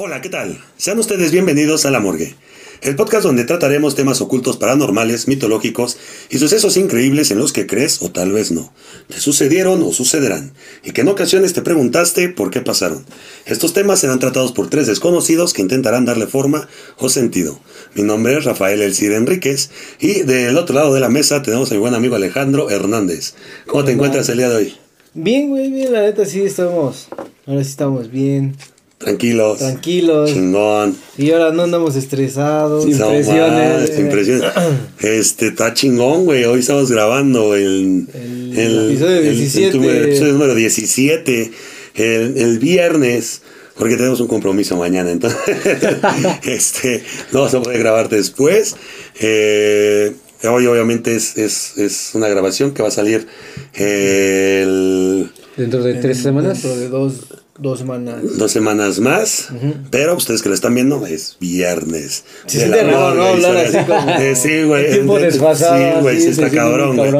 Hola, ¿qué tal? Sean ustedes bienvenidos a La Morgue, el podcast donde trataremos temas ocultos paranormales, mitológicos y sucesos increíbles en los que crees o tal vez no, te sucedieron o sucederán, y que en ocasiones te preguntaste por qué pasaron. Estos temas serán tratados por tres desconocidos que intentarán darle forma o sentido. Mi nombre es Rafael Elcir Enríquez y del otro lado de la mesa tenemos a mi buen amigo Alejandro Hernández. ¿Cómo te encuentras el día de hoy? Bien, güey, bien, la neta sí estamos. Ahora sí estamos bien. Tranquilos. Tranquilos. Chingón. Y ahora no andamos estresados. No impresiones. más, impresiones. Este, está chingón, güey. Hoy estamos grabando el, El episodio 17. el número- episodio número 17. El, el viernes. Porque tenemos un compromiso mañana, entonces este, no vas a poder grabar después. Eh, hoy obviamente es, es, es una grabación que va a salir el, Dentro de tres semanas. Dentro de dos, dos semanas. dos semanas más, pero ustedes que lo están viendo es viernes. Se De la ¿no? así como- Eh, sí, güey. El tiempo desfasado, Sí, güey, sí, sí está siente cabrón, güey.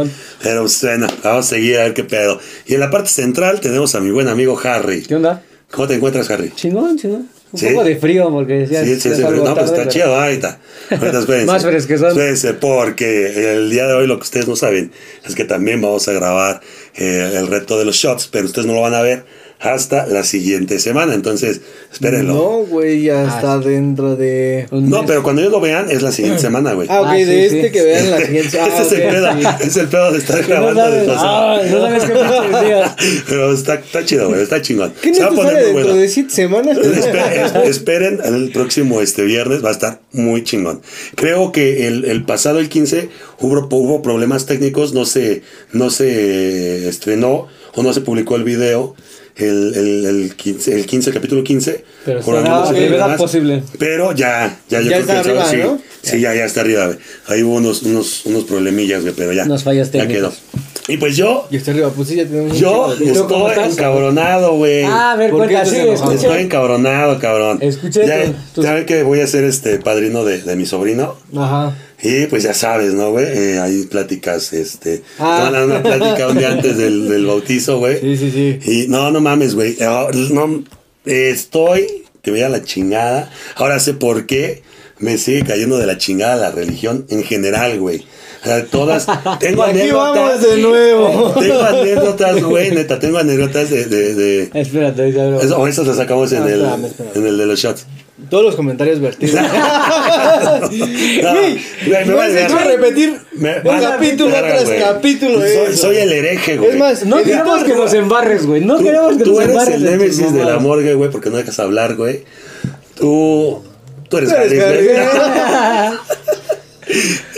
Pero pues, bueno, vamos a seguir a ver qué pedo. Y en la parte central tenemos a mi buen amigo Harry. ¿Qué onda? ¿Cómo te encuentras, Harry? Chingón, chingón. Un ¿Sí? poco de frío porque ya Sí, sí, sí, algo no, pues está pero- chido, ahorita. Ahorita espérense. Más fresquezón. Espérense, porque el día de hoy lo que ustedes no saben es que también vamos a grabar eh, el reto de los shots, pero ustedes no lo van a ver hasta la siguiente semana. Entonces, espérenlo. No, güey, ya Ah, está dentro de. No, mes. pero cuando ellos lo vean es la siguiente semana, güey. Ah, ok, Ah, sí, de este sí. que vean la siguiente. Ah, Ese es el pedo, sí. es el pedo de estar Que no grabando sabes, ah, no sabes qué pinche día. Pero está, está chido, güey, está chingón. ¿Qué Se va a poner muy dentro bueno. de siete semanas? Espe- es- esperen el próximo este viernes, va a estar muy chingón. Creo que el, el pasado, el 15, hubo, hubo problemas técnicos, no se, no se estrenó o no se publicó el video. El, el, el 15, el 15, el capítulo 15. Pero por será problemas. posible. Pero ya, ya, yo Ya creo está que arriba, sí, ¿no? sí, ya, ya está arriba. Ahí hubo unos, unos, unos problemillas, güey, pero ya. Unas fallas ya quedó. técnicas. Y pues yo, Y está arriba, pues sí, ya tenemos. un yo chingo de- ¿Y tú cómo estoy estás? encabronado, güey. Ah, a ver, ¿Por qué cuenta, sí. Estoy encabronado, cabrón. Escuché Ya, ven que voy a ser este padrino de, de mi sobrino. Ajá. Y pues ya sabes, ¿no, güey? Eh, hay pláticas, este. Ah. te a una plática un día antes del, del bautizo, güey. Sí, sí, sí. Y no, no mames, güey. Eh, No, estoy que me da la chingada. Ahora sé por qué me sigue cayendo de la chingada la religión en general, güey. O sea, todas. Tengo Y aquí anécdotas. vamos de nuevo. Tengo anécdotas, güey, neta. Tengo anécdotas de. de, de- Espérate, ahorita o esas las sacamos en, Ah, el, espérame, espérame. en el de los shots. Todos los comentarios vertidos. No, me vale has hecho repetir Me- un capítulo tras güey. capítulo. Soy, soy el hereje, güey. Es más, No queremos que nos embarres, güey. No tú, queremos que tú nos eres embarres. el en tus némesis de la morgue, güey, porque no dejas hablar, güey. Tú, tú eres Tú eres. Gales.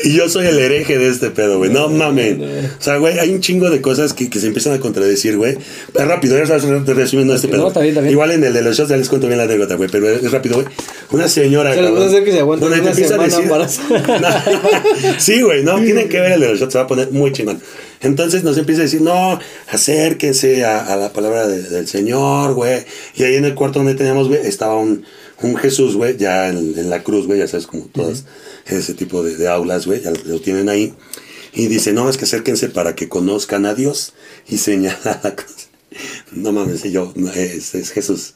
Y yo soy el hereje de este pedo, güey. No mamen. O sea, güey, hay un chingo de cosas que, que se empiezan a contradecir, güey. Es rápido, es resumiendo este No, pedo. está bien. Igual en el de los shows ya les cuento bien la anécdota, güey. Pero es rápido, güey. Una señora. Se cabrón, hacer que se aguanten donde te una semana decir- No. sí, güey, no, tienen que ver el de los shots, se va a poner muy chingón. Entonces nos empieza a decir, no, acérquense a, a la palabra de- del Señor, güey. Y ahí en el cuarto donde teníamos, güey, estaba un, un Jesús, güey, ya en, en la cruz, güey, ya sabes, como todas ese tipo de, de aulas, güey, ya lo tienen ahí. Y dice, no, es que acérquense para que conozcan a Dios. Y señala la cruz. No mames, y yo, no, es, es Jesús.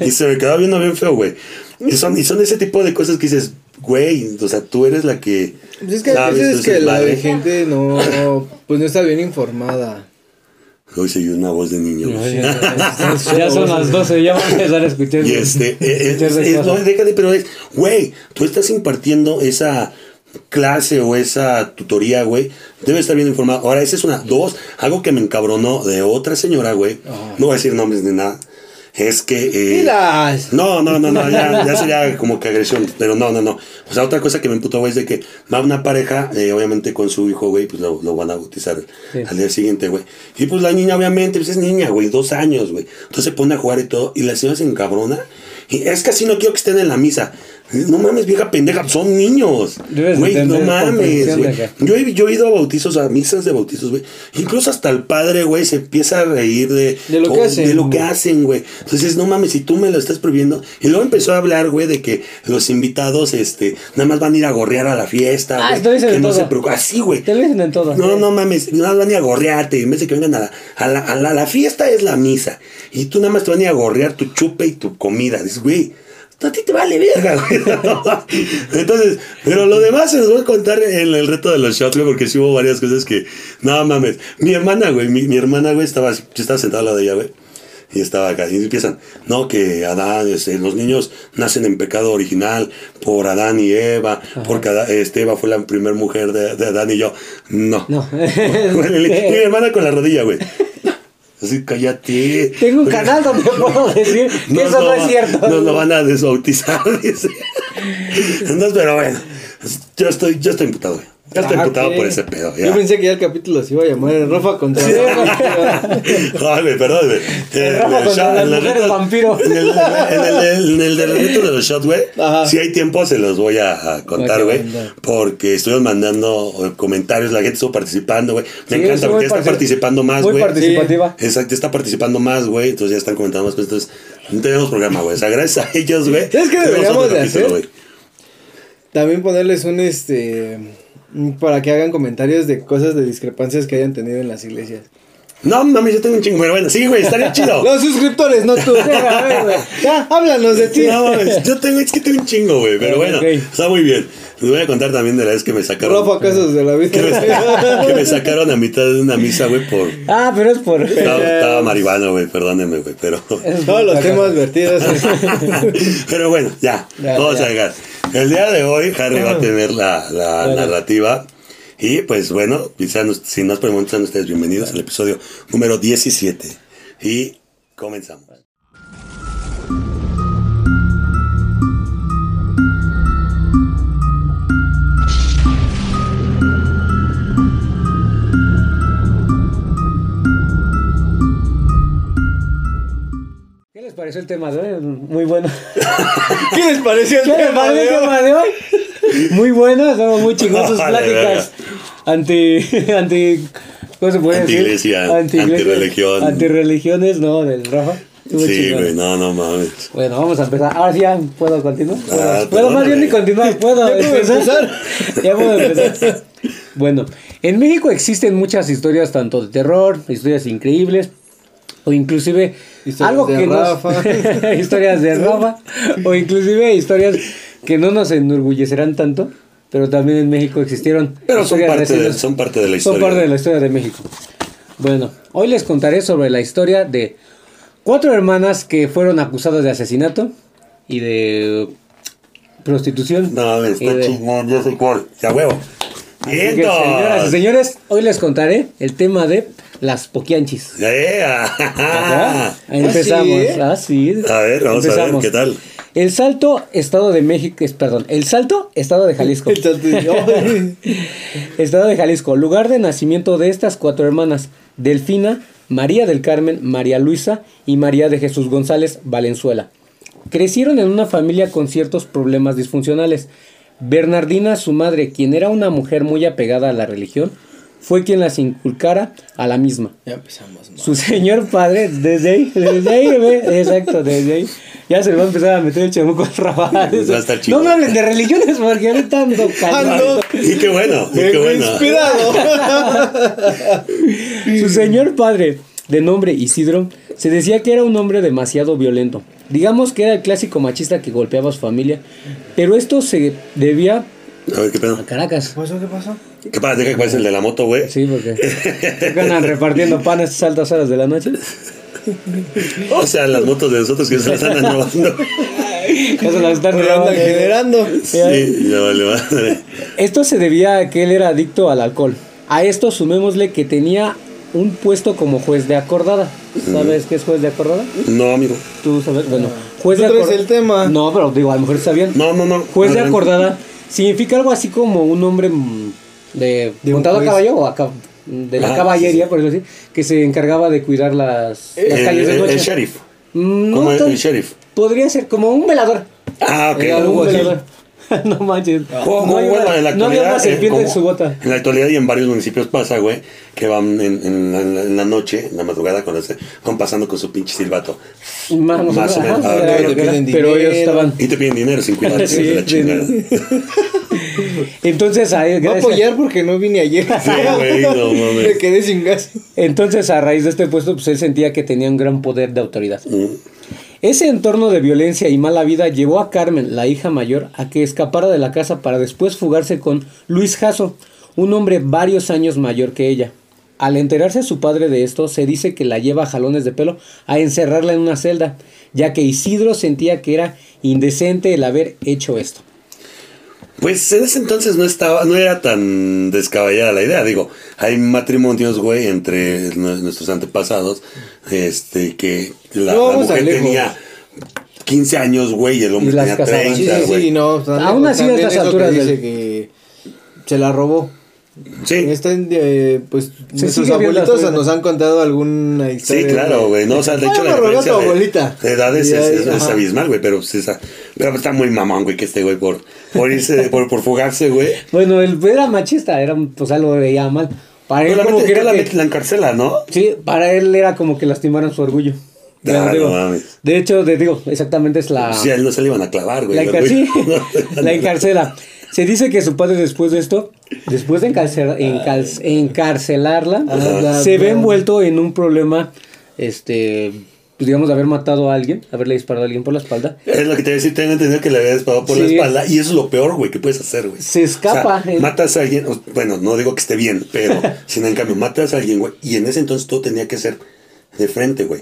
Y se me quedaba viendo bien feo, güey. Y son, y son ese tipo de cosas que dices, güey, o sea, tú eres la que. Pues es que a sabes, veces tú es que eres la gente no, pues no está bien informada. Hoy se oyó una voz de niño. Ya son las 12, ya vamos a empezar a escuchar. Y este, eh, eh, es- es- no, déjate, pero es, güey, tú estás impartiendo esa clase o esa tutoría, güey, debe estar bien informado. Ahora, esa es una. Dos, algo que me encabronó de otra señora, güey, no voy a decir nombres ni nada, es que... eh, no, no, no, no, ya, ya sería como que agresión, pero no, no, no. O sea, otra cosa que me emputó, güey, es de que va una pareja, eh, obviamente con su hijo, güey, pues lo, lo van a bautizar Sí. al día siguiente, güey. Y pues la niña, obviamente, pues es niña, güey, dos años, güey. Entonces se pone a jugar y todo, y la señora se encabrona. Y es que así no quiero que estén en la misa. No mames, vieja pendeja, son niños. Güey, no mames, Yo he, yo he ido a bautizos, a misas de bautizos, güey. Incluso hasta el padre, güey, se empieza a reír de, De lo que hacen, de lo que güey. hacen, güey. Entonces, no mames, si tú me lo estás prohibiendo. Y luego empezó a hablar, güey, de que los invitados, este, nada más van a ir a gorrear a la fiesta. Ah, güey, te lo dicen que en no todo. se preocupen. Así, güey. Te lo dicen en todo. No, no mames, nada más van a ir a gorrearte. En vez de que vengan a la, a la, a la, la fiesta es la misa. Y tú nada más te van a ir a gorrear tu chupe y tu comida. Dices, güey, a ti te vale verga, güey. Entonces, pero lo demás se los voy a contar en el reto de los shots, güey, porque sí hubo varias cosas que, no mames. Mi hermana, güey, mi, mi hermana, güey, estaba, yo estaba sentado al lado de ella, güey. Y estaba acá, y empiezan, no, que Adán, este, los niños nacen en pecado original por Adán y Eva, porque Adán- este, Eva fue la primera mujer de, de Adán y yo. No. No. mi hermana con la rodilla, güey. Así, cállate. Tengo un canal donde puedo decir que eso no, es cierto. Nos lo van a desbautizar, dice. Entonces, pero bueno, yo estoy, yo estoy imputado, güey. Ah, imputado por ese pedo. Yo pensé que ya el capítulo se iba a llamar Rafa contra Ay, güey, perdón, güey. Rafa el contra shot- las en el del reto de los shots, güey. Ajá. Si hay tiempo, se los voy a, a contar, güey. Porque estuvieron mandando eh, comentarios, la gente estuvo participando, güey. Me Sí, encanta porque ya está partic- participando más, Muy güey. participativa. Exacto, está participando más, güey. Entonces ya están comentando más cosas. Entonces, no tenemos programa, güey. O sea, gracias a ellos, güey. ¿Sabes qué tenemos deberíamos de capítulo, hacer? güey. También ponerles un este para que hagan comentarios de cosas de discrepancias que hayan tenido en las iglesias. No, mami, yo tengo un chingo. Pero bueno, sí, güey, estaría chido. Los suscriptores, no tú. A ver, güey. Ya, háblanos de ti. No, mames, yo tengo, es que tengo un chingo, güey. Pero bueno, está muy bien. Les voy a contar también de la vez que me sacaron. Rafa Casos de la que, me, vida. que me sacaron a mitad de una misa, güey, por. Ah, pero es por. Estaba, estaba marihuana, güey, perdónenme, güey, pero. Todos los temas vertidos. Pero bueno, ya, Ya, vamos ya. a llegar. El día de hoy, Harry va a tener la, la Bueno. narrativa. Y pues bueno, si nos preguntan ustedes, bienvenidos al episodio número 17. Y comenzamos. Les pareció el tema de hoy? Muy bueno. ¿Qué les pareció el ¿Qué les tema pareció de el hoy? tema de hoy? Muy bueno, estamos muy chingones sus pláticas. Anti. anti ¿Cómo se puede decir? Anti-iglesia, antirreligión. Antirreligiones, no, del Rafa. Sí, chingón. güey, no, no mames. Bueno, vamos a empezar. Ahora sí ya puedo continuar. ¿Puedo, Ah, ¿puedo más bien ni continuar? ¿Puedo ¿Ya puedo empezar? ya puedo empezar. Bueno, en México existen muchas historias, tanto de terror, historias increíbles, o inclusive Historias algo de que nos- Rafa. historias de Rafa, o inclusive historias que no nos enorgullecerán tanto, pero también en México existieron. Pero son parte, de, son parte de la Son historia. parte de la historia de México. Bueno, hoy les contaré sobre la historia de cuatro hermanas que fueron acusadas de asesinato y de prostitución. No está de- chingón, yo soy cuál. Ya huevo. Señoras y señores, hoy les contaré el tema de las poquianchis. ¡Ea! Empezamos. ¿Ah, sí? Ah, sí. A ver, vamos a ver, ¿qué tal? El Salto, Estado de México, es- perdón, El Salto, Estado de Jalisco. Estado de Jalisco, lugar de nacimiento de estas cuatro hermanas, Delfina, María del Carmen, María Luisa y María de Jesús González Valenzuela. Crecieron en una familia con ciertos problemas disfuncionales. Bernardina, su madre, quien era una mujer muy apegada a la religión, fue quien las inculcara a la misma. ya empezamos. ¿no? Su señor padre, desde ahí, desde ahí, ve, exacto, desde ahí. Ya se le va a empezar a meter el chamuco al estar chido. No me hablen de religiones porque ahorita ando callado. Ando. Y qué bueno, y qué bueno. inspirado. Su señor padre, de nombre Isidro, se decía que era un hombre demasiado violento. Digamos que era el clásico machista que golpeaba a su familia, pero esto se debía A ver, qué pedo. a Caracas. ¿Qué pasó? ¿Qué pasó? ¿Qué pasa? Deja que pase el de la moto, güey. Sí, porque ganan repartiendo pan a estas altas horas de la noche. O sea, las motos de nosotros que se las andan robando. Ya se las están robando. generando. Sí, ya vale madre. Esto se debía a que él era adicto al alcohol. A esto sumémosle que tenía un puesto como juez de acordada. ¿Sabes qué es juez de acordada? No, amigo. Tú sabes, bueno, juez Tú de acordada. el tema. No, pero digo, a lo mejor está bien. No, no, no. Juez de acordada significa algo así como un hombre mm, de, De montado a juez. caballo o a cab- de la Ah, caballería, por eso así, que se encargaba de cuidar las, las El, calles de noche. el sheriff. Mm, no Como el, sheriff. Podría ser como un velador. Ah, ok. Era un así. velador. no manches. Como- no, hay bueno, una, en la no había una actualidad, eh, serpiente en su bota. En la actualidad y en varios municipios pasa, güey, que van en, en la, en noche, en la madrugada, cuando se van pasando con su pinche silbato. Más, Más o menos. Ah, pero ellos estaban. Y te piden dinero sin cuidar Sí, de la sí. chingada. Entonces, a, Voy a gracias- apoyar porque no vine ayer. Sí, güey, no mames. Me quedé sin gas. entonces, a raíz de este puesto, pues él sentía que tenía un gran poder de autoridad. Mm. Ese entorno de violencia y mala vida llevó a Carmen, la hija mayor, a que escapara de la casa para después fugarse con Luis Jasso, un hombre varios años mayor que ella. Al enterarse su padre de esto, se dice que la lleva a jalones de pelo a encerrarla en una celda, ya que Isidro sentía que era indecente el haber hecho esto. Pues en ese entonces no estaba, no era tan descabellada la idea. Digo, hay matrimonios, güey, entre nue- nuestros antepasados, este, que la, No la mujer tenía 15 años, güey, y el hombre Y tenía casaban. 30, Sí, sí, güey. sí, no. también- Aún así, a estas eso que alturas dice que se la robó. Sí, Está en, eh, pues nuestros sigue viendo abuelitos nos han contado alguna historia. sí, claro, güey. No, o sea, de hecho, la diferencia tu abuelita. de edades es, es- es abismal, güey, pero, sí, esa- pero está muy mamón, güey, que este güey por, por irse, por, por fugarse, güey. Bueno, él era machista, era, o sea, lo veía mal. Para él como que era la, que- la encarcela, ¿no? Sí, para él era como que lastimaran su orgullo. Ah, Ya, no digo, mames. de hecho, te digo, exactamente es la... Sí, a él no se le iban a clavar, güey. La, el encar- güey. sí, la encarcela. Se dice que su padre después de esto, después de encal- encarcelarla, Ah, se ve claro. envuelto en un problema, este, pues, digamos, de haber matado a alguien, haberle disparado a alguien por la espalda. Es lo que te voy a decir, tengo entendido que le había disparado por la espalda y eso es lo peor, güey, que puedes hacer, güey. Se escapa, O sea, eh. matas a alguien, bueno, no digo que esté bien, pero sin en cambio, matas a alguien, güey, y en ese entonces todo tenía que ser de frente, güey.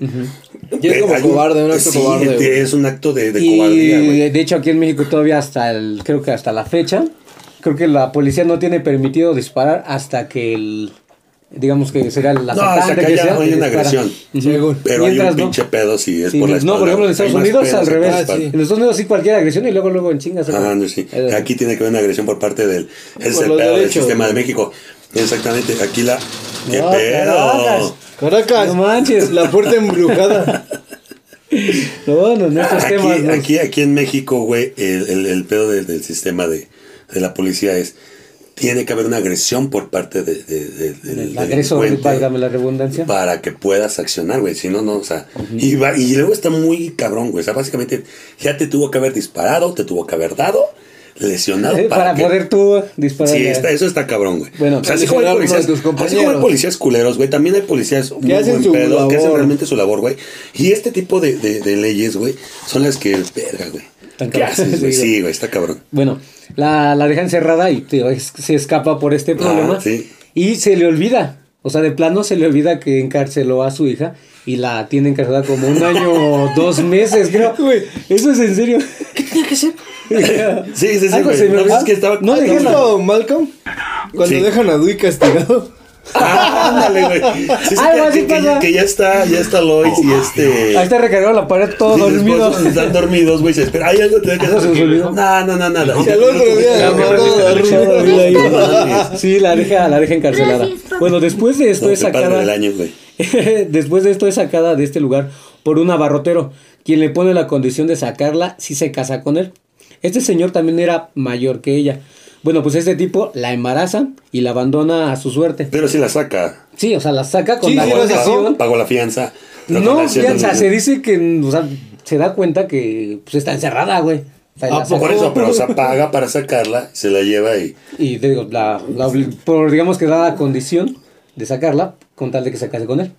Es como Hay cobarde, un acto sí, cobarde. Es un acto de, de y cobardía, güey. de hecho aquí en México todavía hasta el, creo que hasta la fecha, creo que la policía no tiene permitido disparar hasta que el, digamos que será el No, que que haya- sea, hay una agresión. Según. Pero hay un no. pinche pedo si es Sí, por la no, espalda. por ejemplo, en. Estados Unidos al revés. la Ah, sí. En Estados Unidos sí cualquier agresión y luego luego en chingas. Ah, no, sí. Eh, Aquí tiene que haber una agresión por parte del ese es Por el pedo del sistema de. México. Exactamente, aquí la qué No, pedo. Caracas. Caracas. No manches. La puerta embrujada. No, no, en estos Aquí, temas. no. aquí, aquí en México, güey, el, el, el pedo del, del sistema de, de la policía es tiene que haber una agresión por parte de, de- de- del, El del agresor, válgame la redundancia. para que puedas accionar, güey. Si no, no, o sea. y, va- y luego está muy cabrón, güey. O sea, básicamente ya te tuvo que haber disparado, te tuvo que haber dado, lesionado. Eh, Para, que- poder tú disparar. Sí, está- eso está cabrón, güey. Bueno, o sea, así como, hay policías, de tus así como hay compañeros. policías culeros, güey, también hay policías muy hacen buen su pedo, que hacen realmente su labor, güey. Y este tipo de, de, de leyes, güey, son las que, verga, güey. Están ¿Qué cabrones, haces, güey? sí, güey, está cabrón. Bueno, la, la deja encerrada y tío, es- se escapa por este problema. Ah, sí. Y se le olvida. O sea, de plano se le olvida que encarceló a su hija y la tiene encarcelada como un año o dos meses, creo. Güey, eso es en serio. ¿Qué tenía que hacer? Sí, sí, sí, Algo se me No, olvidó. es que estaba... No, ¿Has dejé la- visto Malcolm? Cuando Sí. dejan a Dewey castigado. Ah, ándale, güey. Sí, sí, Algo que, así que- que pasa. ya, que ya está, ya está Lois y este... Ahí está recargado la pared todo Sí, dormido. Están dormidos, güey. Se espera. Hay algo que que olvidó. No, no, no, nada. Y al otro día. No. Sí, la deja, la deja encarcelada. Bueno, después de esto No, es sacada. del año, güey. Después de esto es sacada de este lugar por un abarrotero, quien le pone la condición de sacarla si se casa con él. Este señor también era mayor que ella. Bueno, pues este tipo la embaraza y la abandona a su suerte. Pero sí la saca. Sí, o sea, la saca con Sí, la sacó. Pagó la fianza. la No, fianza, se dice que, o sea, se da cuenta que pues, está encerrada, güey. O sea, ¿A la poco? sacó. Por eso, pero o sea, paga para sacarla, se la lleva y. Y te digo, la, por digamos que da la condición de sacarla con tal de que se case con él.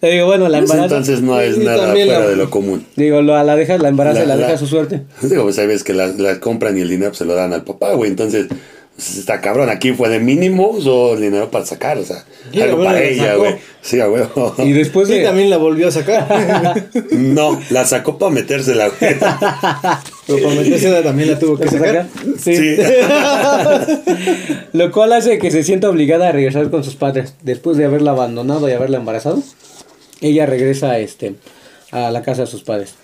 Te digo, bueno, la Pues embaraza. entonces no es Y nada fuera la- de lo común. Digo, la, la deja, la embaraza y la La- deja la- a su suerte. Digo, pues hay veces que la, la compran y el dinero pues, se lo dan al papá, güey. Entonces, pues, está cabrón. Aquí fue de mínimo, usó el dinero para sacar, o sea, Y algo para la ella, sacó. güey. Sí, huevo. Y después Y de. también la volvió a sacar. No, la sacó para metérsela, güey. Pero para meterse también la tuvo que ¿Se sacar. saca? Sí. Sí. Lo cual hace que se sienta obligada a regresar con sus padres. Después de haberla abandonado y haberla embarazado, ella regresa este, a la casa de sus padres.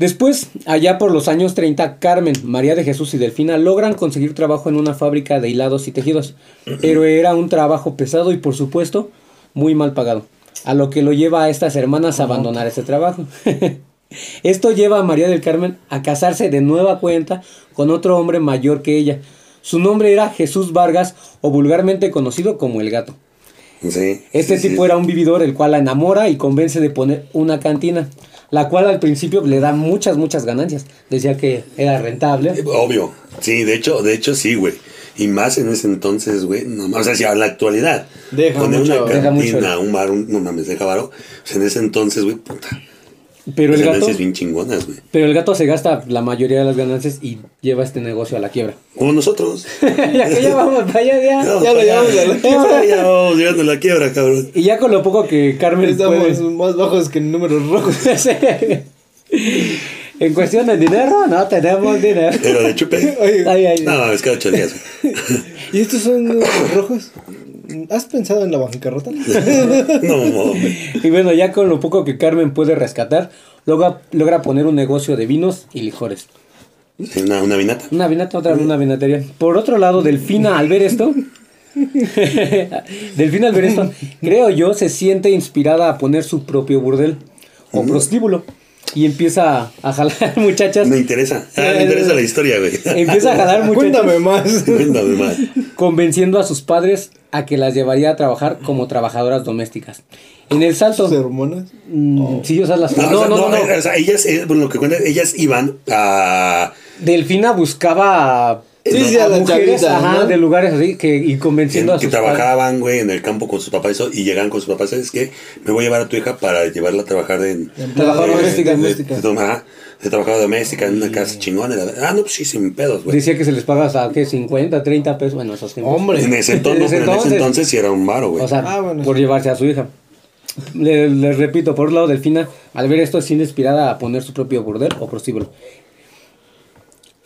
Después, allá por los años 30, Carmen, María de Jesús y Delfina logran conseguir trabajo en una fábrica de hilados y tejidos. Pero era un trabajo pesado y, por supuesto, muy mal pagado. A lo que lo lleva a estas hermanas a abandonar ese trabajo. Esto lleva a María del Carmen a casarse de nueva cuenta con otro hombre mayor que ella. Su nombre era Jesús Vargas o vulgarmente conocido como el gato. Sí, Este sí, tipo sí. era un vividor el cual la enamora y convence de poner una cantina, la cual al principio le da muchas, muchas ganancias. Decía que era rentable. Eh, Obvio. Sí, de hecho, de hecho sí, güey. Y más en ese entonces, güey. No, o sea, si a la actualidad. Deja poner mucho, una deja mucho. cantina, un bar, un- no mames, deja varo. Sea, en ese entonces, güey, puta. Pero el gato, ganancias bien chingonas, güey. pero el gato se gasta la mayoría de las ganancias y lleva este negocio a la quiebra. Como nosotros. ya que ya vamos para allá, ya. No, Ya lo llevamos a la quiebra. Ya vamos llegando a la quiebra, cabrón. Y ya con lo poco que Carmen Estamos puede... más bajos que en números rojos. En cuestión de dinero, no tenemos dinero. Pero de chupe. Oye, Ay, ay, No, es cada ocho días. ¿y estos son números rojos? ¿Has pensado en la bancarrota? No. Y bueno, ya con lo poco que Carmen puede rescatar, logra, logra poner un negocio de vinos y licores. Una, una vinata. Una vinata, otra una vinatería. Por otro lado, Delfina, al ver esto, Delfina, al ver esto, creo yo, se siente inspirada a poner su propio burdel o prostíbulo. Y empieza a jalar muchachas. Me interesa. Ah, me interesa la historia, güey. Empieza a jalar muchachas. Cuéntame más. Cuéntame más. convenciendo a sus padres a que las llevaría a trabajar como trabajadoras domésticas. En el salto. ¿Sus hormonas? Mm, Sí, o sea, las. No, No, o sea, no, no. no. eh, O sea, ellas, eh, bueno, lo que cuentan, ellas iban a. Delfina buscaba Sí, sí, a las mujeres chavitas, ajá, ¿no? de lugares así que, y convenciendo que a sus padres. trabajaban, güey, en el campo con sus papás eso, y llegaban con sus papás, ¿sabes qué? Me voy a llevar a tu hija para llevarla a trabajar en... Trabajadora de- doméstica. de- doméstica. de- ajá, de trabajadora doméstica en una casa chingona. la- Ah, no, pues sí, sin pedos, güey. Decía que se les paga hasta ¿qué? 50, 30 pesos. Bueno, esos tiempos. Hombre. En ese entonces, En ese en entonces. entonces sí era un varo, güey. O sea, Ah, bueno, por sí. llevarse a su hija. Le- Les repito, por un lado, Delfina, al ver esto, es inspirada a poner su propio burdel o prostíbulo.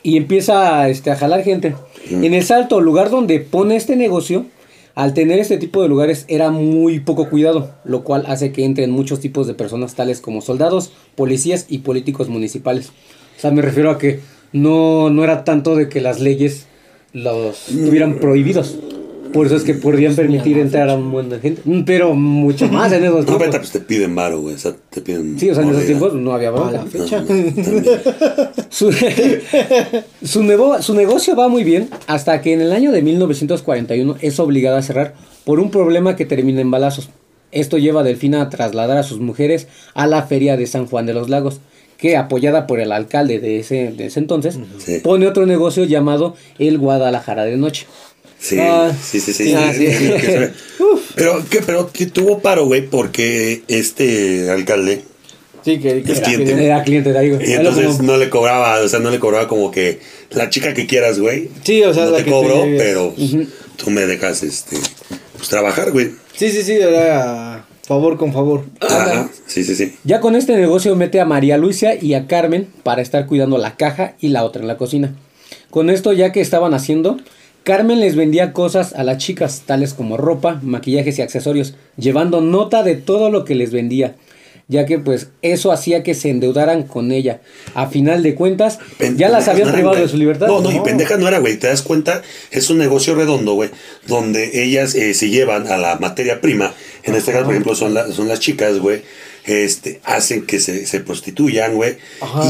Y empieza este, a jalar gente. En el salto, lugar donde pone este negocio, al tener este tipo de lugares era muy poco cuidado, lo cual hace que entren muchos tipos de personas tales como soldados, policías y políticos municipales. O sea, me refiero a que no, no era tanto de que las leyes los tuvieran prohibidos. Por eso es que podrían permitir entrar a un buen de gente. Mm, Pero mucho más en esos no, tiempos. vete, pues te piden varo, güey. O sea, te piden. Sí, o sea, en esos tiempos no había A bronca. la fecha. No, también. Su, su, nego- su negocio va muy bien hasta que en el año de 1941 es obligado a cerrar por un problema que termina en balazos. Esto lleva a Delfina a trasladar a sus mujeres a la feria de San Juan de los Lagos, que apoyada por el alcalde de ese, de ese entonces, Sí. pone otro negocio llamado el Guadalajara de Noche. Sí, Ah, sí, sí, sí. ah, sí. sí, lo que. Pero. Pero que tuvo paro, güey, porque este alcalde Sí, que, era cliente. cliente. Era cliente de ahí. güey. Y entonces como- no le cobraba, o sea, no le cobraba como que la chica que quieras, güey. Sí, o sea, no la te que cobro, te pero pues, tú me dejas este pues trabajar, güey. Sí, sí, sí, era favor con favor. Ajá, sí, sí, sí. Ya con este negocio mete a María Luisa y a Carmen para estar cuidando la caja y la otra en la cocina. Con esto ya que estaban haciendo, Carmen les vendía cosas a las chicas, tales como ropa, maquillajes y accesorios, llevando nota de todo lo que les vendía, ya que pues eso hacía que se endeudaran con ella. A final de cuentas, ya las habían no eran, privado de su libertad. No, no, y pendeja no era, güey. Te das cuenta, es un negocio redondo, güey, donde ellas eh, se llevan a la materia prima. En este caso, por ejemplo, son, la- son las chicas, güey. Este, hacen que se, se prostituyan, güey.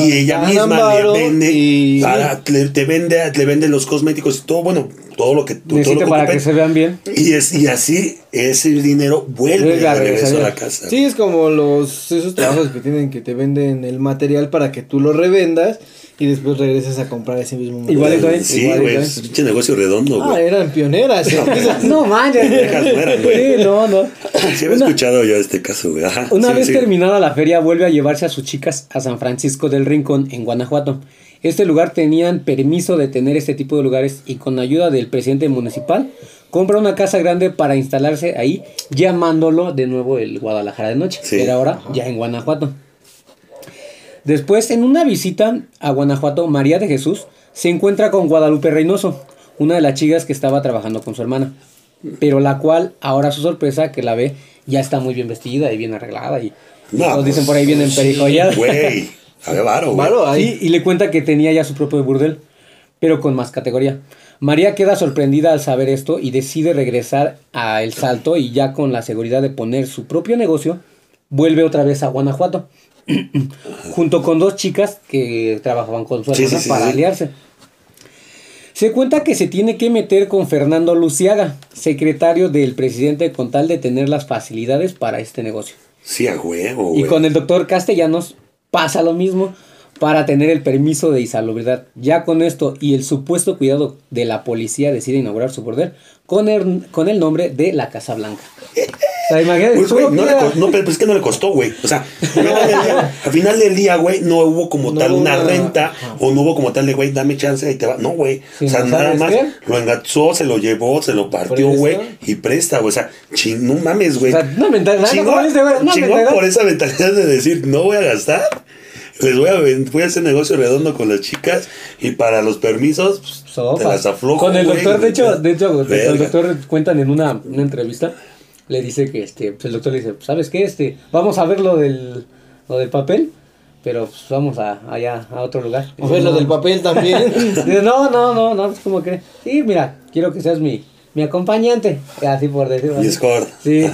Y ella ganan misma le vende, y- para- le- te vende, le vende los cosméticos y todo, bueno, todo lo que todo lo que para ocupen. que se vean bien. Y, es, y así ese dinero vuelve de regreso a la casa. Sí, es como los esos trabajos que tienen que te venden el material para que tú lo revendas y después regreses a comprar ese mismo. Igualito, ¿eh? Sí, güey, es un pinche negocio redondo, Ah, güey. eran pioneras. ¿eh? No manches. Sí, no, no. Sí, había Una- escuchado yo este caso, güey. Ajá. Una sí, vez sí. terminada la feria, vuelve a llevarse a sus chicas a San Francisco del Rincón, en Guanajuato. Este lugar tenían permiso de tener este tipo de lugares y con ayuda del presidente municipal compra una casa grande para instalarse ahí, llamándolo de nuevo el Guadalajara de Noche, Sí. pero ahora ya en Guanajuato. Después, en una visita a Guanajuato, María de Jesús se encuentra con Guadalupe Reynoso, una de las chicas que estaba trabajando con su hermana, pero la cual, ahora su sorpresa, que la ve, ya está muy bien vestida y bien arreglada y No, todos pues, dicen por ahí vienen perijolladas. Güey, había varo, güey. Varo, ahí. Sí, y le cuenta que tenía ya su propio burdel, pero con más categoría. María queda sorprendida al saber esto y decide regresar a El Salto y ya con la seguridad de poner su propio negocio, vuelve otra vez a Guanajuato, junto con dos chicas que trabajaban con su Sí, para sí. aliarse. Se cuenta que se tiene que meter con Fernando Luciaga, secretario del presidente con tal de tener las facilidades para este negocio. Sí, a huevo, Y con el doctor Castellanos pasa lo mismo para tener el permiso de insalubridad. Ya con esto y el supuesto cuidado de la policía decide inaugurar su bordel con el, con el nombre de la Casa Blanca. sea, imagínate. Pues, güey, no, le mira, co- no, pero es que no le costó, güey. O sea, al final del día- güey, no hubo como No tal hubo una renta ajá. o no hubo como tal de, güey, dame chance y te va. No, güey. Sí, o sea, ¿no nada más qué? lo engatzó, se lo llevó, se lo partió, güey, y presta, güey. O sea, ching, no mames, güey. O sea, una mentalidad, Chingón, una chingón por esa mentalidad de decir, no voy a gastar. Les voy a, voy a hacer negocio redondo con las chicas y para los permisos, pues, te las aflojo. Con el doctor, de hecho, de hecho, el doctor cuentan en una, una entrevista, le dice que este, pues el doctor le dice, ¿sabes qué? Este, vamos a ver lo del, lo del papel, pero pues vamos a, allá, a otro lugar. A ver, lo No. del papel también. Dice, no, no, no, no, pues como que, sí, mira, quiero que seas mi, mi acompañante, así por decirlo. Escort. Sí,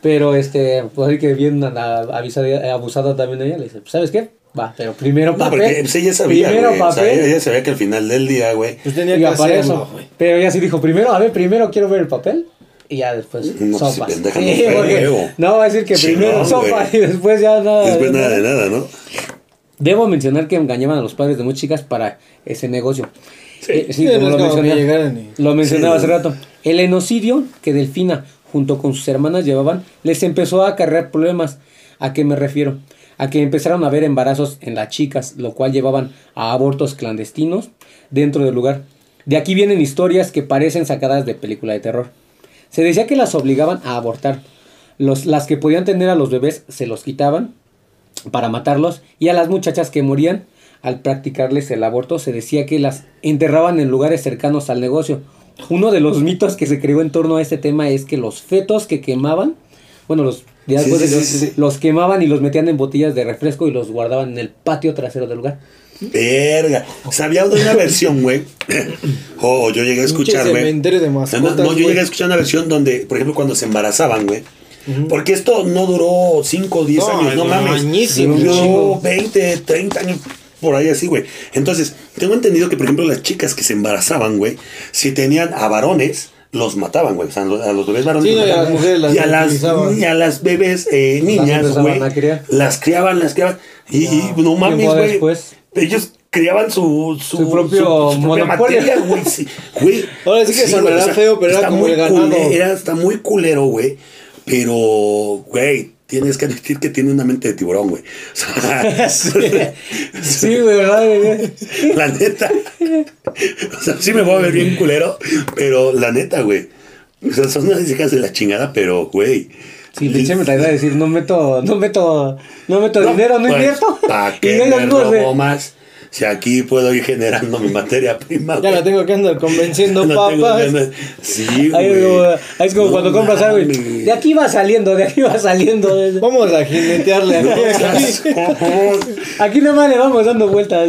pero este, pues ahí que bien avisada, abusada también ella, le dice, pues, ¿sabes qué? Va, pero primero No, papel. porque pues, ella sabía, primero güey. O sea, papel. ella, sabía que al final del día, güey, Pues tenía que hacerlo, eso. güey. Pero ella sí dijo, primero, a ver, primero quiero ver el papel y ya después No, pues, sopas. si pendeja, no Sí, fue porque luego. no va a decir que primero sopa y después ya nada. después nada de nada, ¿no? Debo mencionar que engañaban a los padres de muchas chicas para ese negocio. Eh, Sí, lo, como llegaran y- lo mencionaba Sí, hace rato. El enocidio que Delfina junto con sus hermanas llevaban les empezó a acarrear problemas. ¿A qué me refiero? A que empezaron a haber embarazos en las chicas, lo cual llevaban a abortos clandestinos dentro del lugar. De aquí vienen historias que parecen sacadas de película de terror. Se decía que las obligaban a abortar. Los, las que podían tener a los bebés se los quitaban para matarlos y a las muchachas que morían al practicarles el aborto se decía que las enterraban en lugares cercanos al negocio. Uno de los mitos que se creó en torno a este tema es que los fetos que quemaban, bueno, los ya Sí, después sí, de- sí, sí, sí. los quemaban y los metían en botellas de refresco y los guardaban en el patio trasero del lugar. Verga. Sabía de una versión, güey. O yo llegué a escuchar, güey. No, no, yo llegué a escuchar una versión donde, por ejemplo, cuando se embarazaban, güey. Porque esto no duró 5 o 10 No, años, no no, mames. añísimo, Duró chingo. 20, 30 años, por ahí así, güey. Entonces, tengo entendido que, por ejemplo, las chicas que se embarazaban, güey, si tenían a varones, los mataban, güey. O sea, a los bebés varones. Sí, los no, y a mataban. las mujeres las y a las, y a las bebés, eh, niñas, güey. Las criaban, las criaban. Y, y no mames, güey. Ellos criaban su, su, Su propio su propia materia, güey. Sí, güey. Ahora sí que güey, sonará feo, pero era como muy el ganado. culero, era, está muy culero, güey. Pero, güey, tienes que admitir que tiene una mente de tiburón, güey. O sea, Sí, güey, ¿verdad? güey? la neta. O sea, sí me voy a ver bien culero, pero la neta, güey. O sea, son unas hijas de la chingada, pero, güey. Sí, pinche me traía a decir, no meto, no meto, no meto dinero, no pues, invierto. ¿Para Y qué no me robo más? Si aquí puedo ir generando mi materia prima. Ya la tengo que andar convenciendo No papas. Sí, Ahí es como, güey. ahí es como No cuando compras algo y de aquí va saliendo, de aquí va saliendo. Vamos a jinetearle No aquí. Aquí nomás le vamos dando vueltas.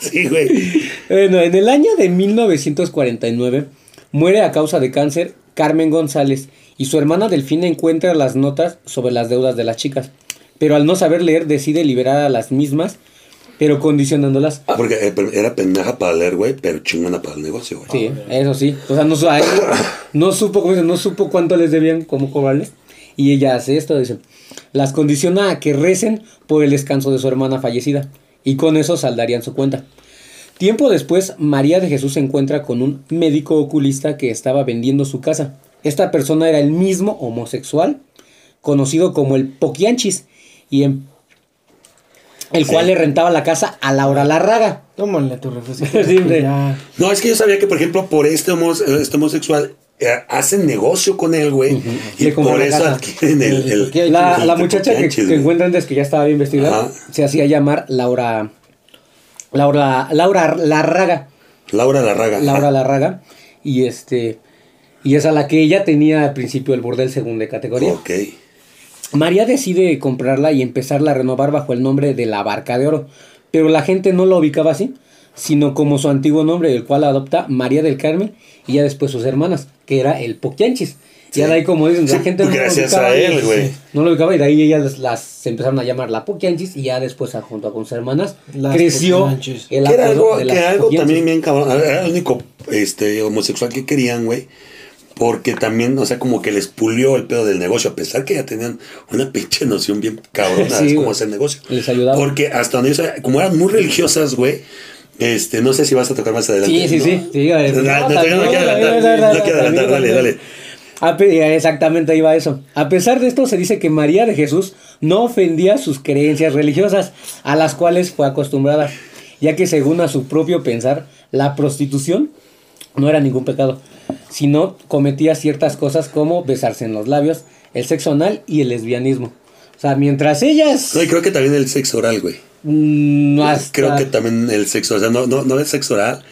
Sí, güey. Bueno, en el año de 1949 muere a causa de cáncer Carmen González y su hermana Delfina encuentra las notas sobre las deudas de las chicas, pero al no saber leer decide liberar a las mismas, pero condicionándolas. Porque eh, era pendeja para leer, güey, pero chingona para el negocio, güey. Sí, eso sí. O sea, no, no supo, como dicen, no supo cuánto les debían, cómo cobrarles. Y ella hace esto, dice, las condiciona a que recen por el descanso de su hermana fallecida. Y con eso saldarían su cuenta. Tiempo después, María de Jesús se encuentra con un médico oculista que estaba vendiendo su casa. Esta persona era el mismo homosexual, conocido como el Poquianchis, y en- el Sí. cual le rentaba la casa a Laura Larraga. Tómale tu. No, es que yo sabía que, por ejemplo, por este, homos- este homosexual eh, hacen negocio con él, güey. Y Le compran por la eso casa. adquieren el. el- El- La, el la muchacha que, que encuentran antes que ya estaba bien vestida Ajá. se hacía llamar Laura Laura Laura Larraga Laura Larraga. Laura. Larraga y este y es a la que ella tenía al principio el bordel según de categoría. Ok. María decide comprarla y empezarla a renovar bajo el nombre de la Barca de Oro, pero la gente no la ubicaba así, sino como su antiguo nombre, el cual adopta María del Carmen y ya después sus hermanas, que era el Poquianchis. Sí. Ya de ahí como dicen, la Sí, gente no lo gracias ubicaba a y- él, güey. No lo ubicaba y de ahí ellas las se empezaron a llamar la Poquianchis y ya después junto con sus hermanas Las creció el Que era algo, de que las algo Poquianchis. también bien cabrón. Era el único este, homosexual que querían, güey. Porque también, o sea, como que les pulió el pedo del negocio, a pesar que ya tenían una pinche noción bien cabrona Sí, de cómo hacer negocio. Les ayudaba. Porque hasta donde yo sabía, como eran muy religiosas, güey, este, no sé si vas a tocar más adelante. Sí, sí, ¿no? sí, sí. No, no, No, no quiero adelantar, también, no quiero adelantar, dale, dale. Exactamente, ahí va eso. A pesar de esto, se dice que María de Jesús no ofendía sus creencias religiosas, a las cuales fue acostumbrada, ya que según a su propio pensar, la prostitución no era ningún pecado, sino cometía ciertas cosas como besarse en los labios, el sexo anal y el lesbianismo. O sea, mientras ellas... No, y creo que también el sexo oral, güey. mm, hasta- Creo que también el sexo, o sea, no, no, no el sexo oral,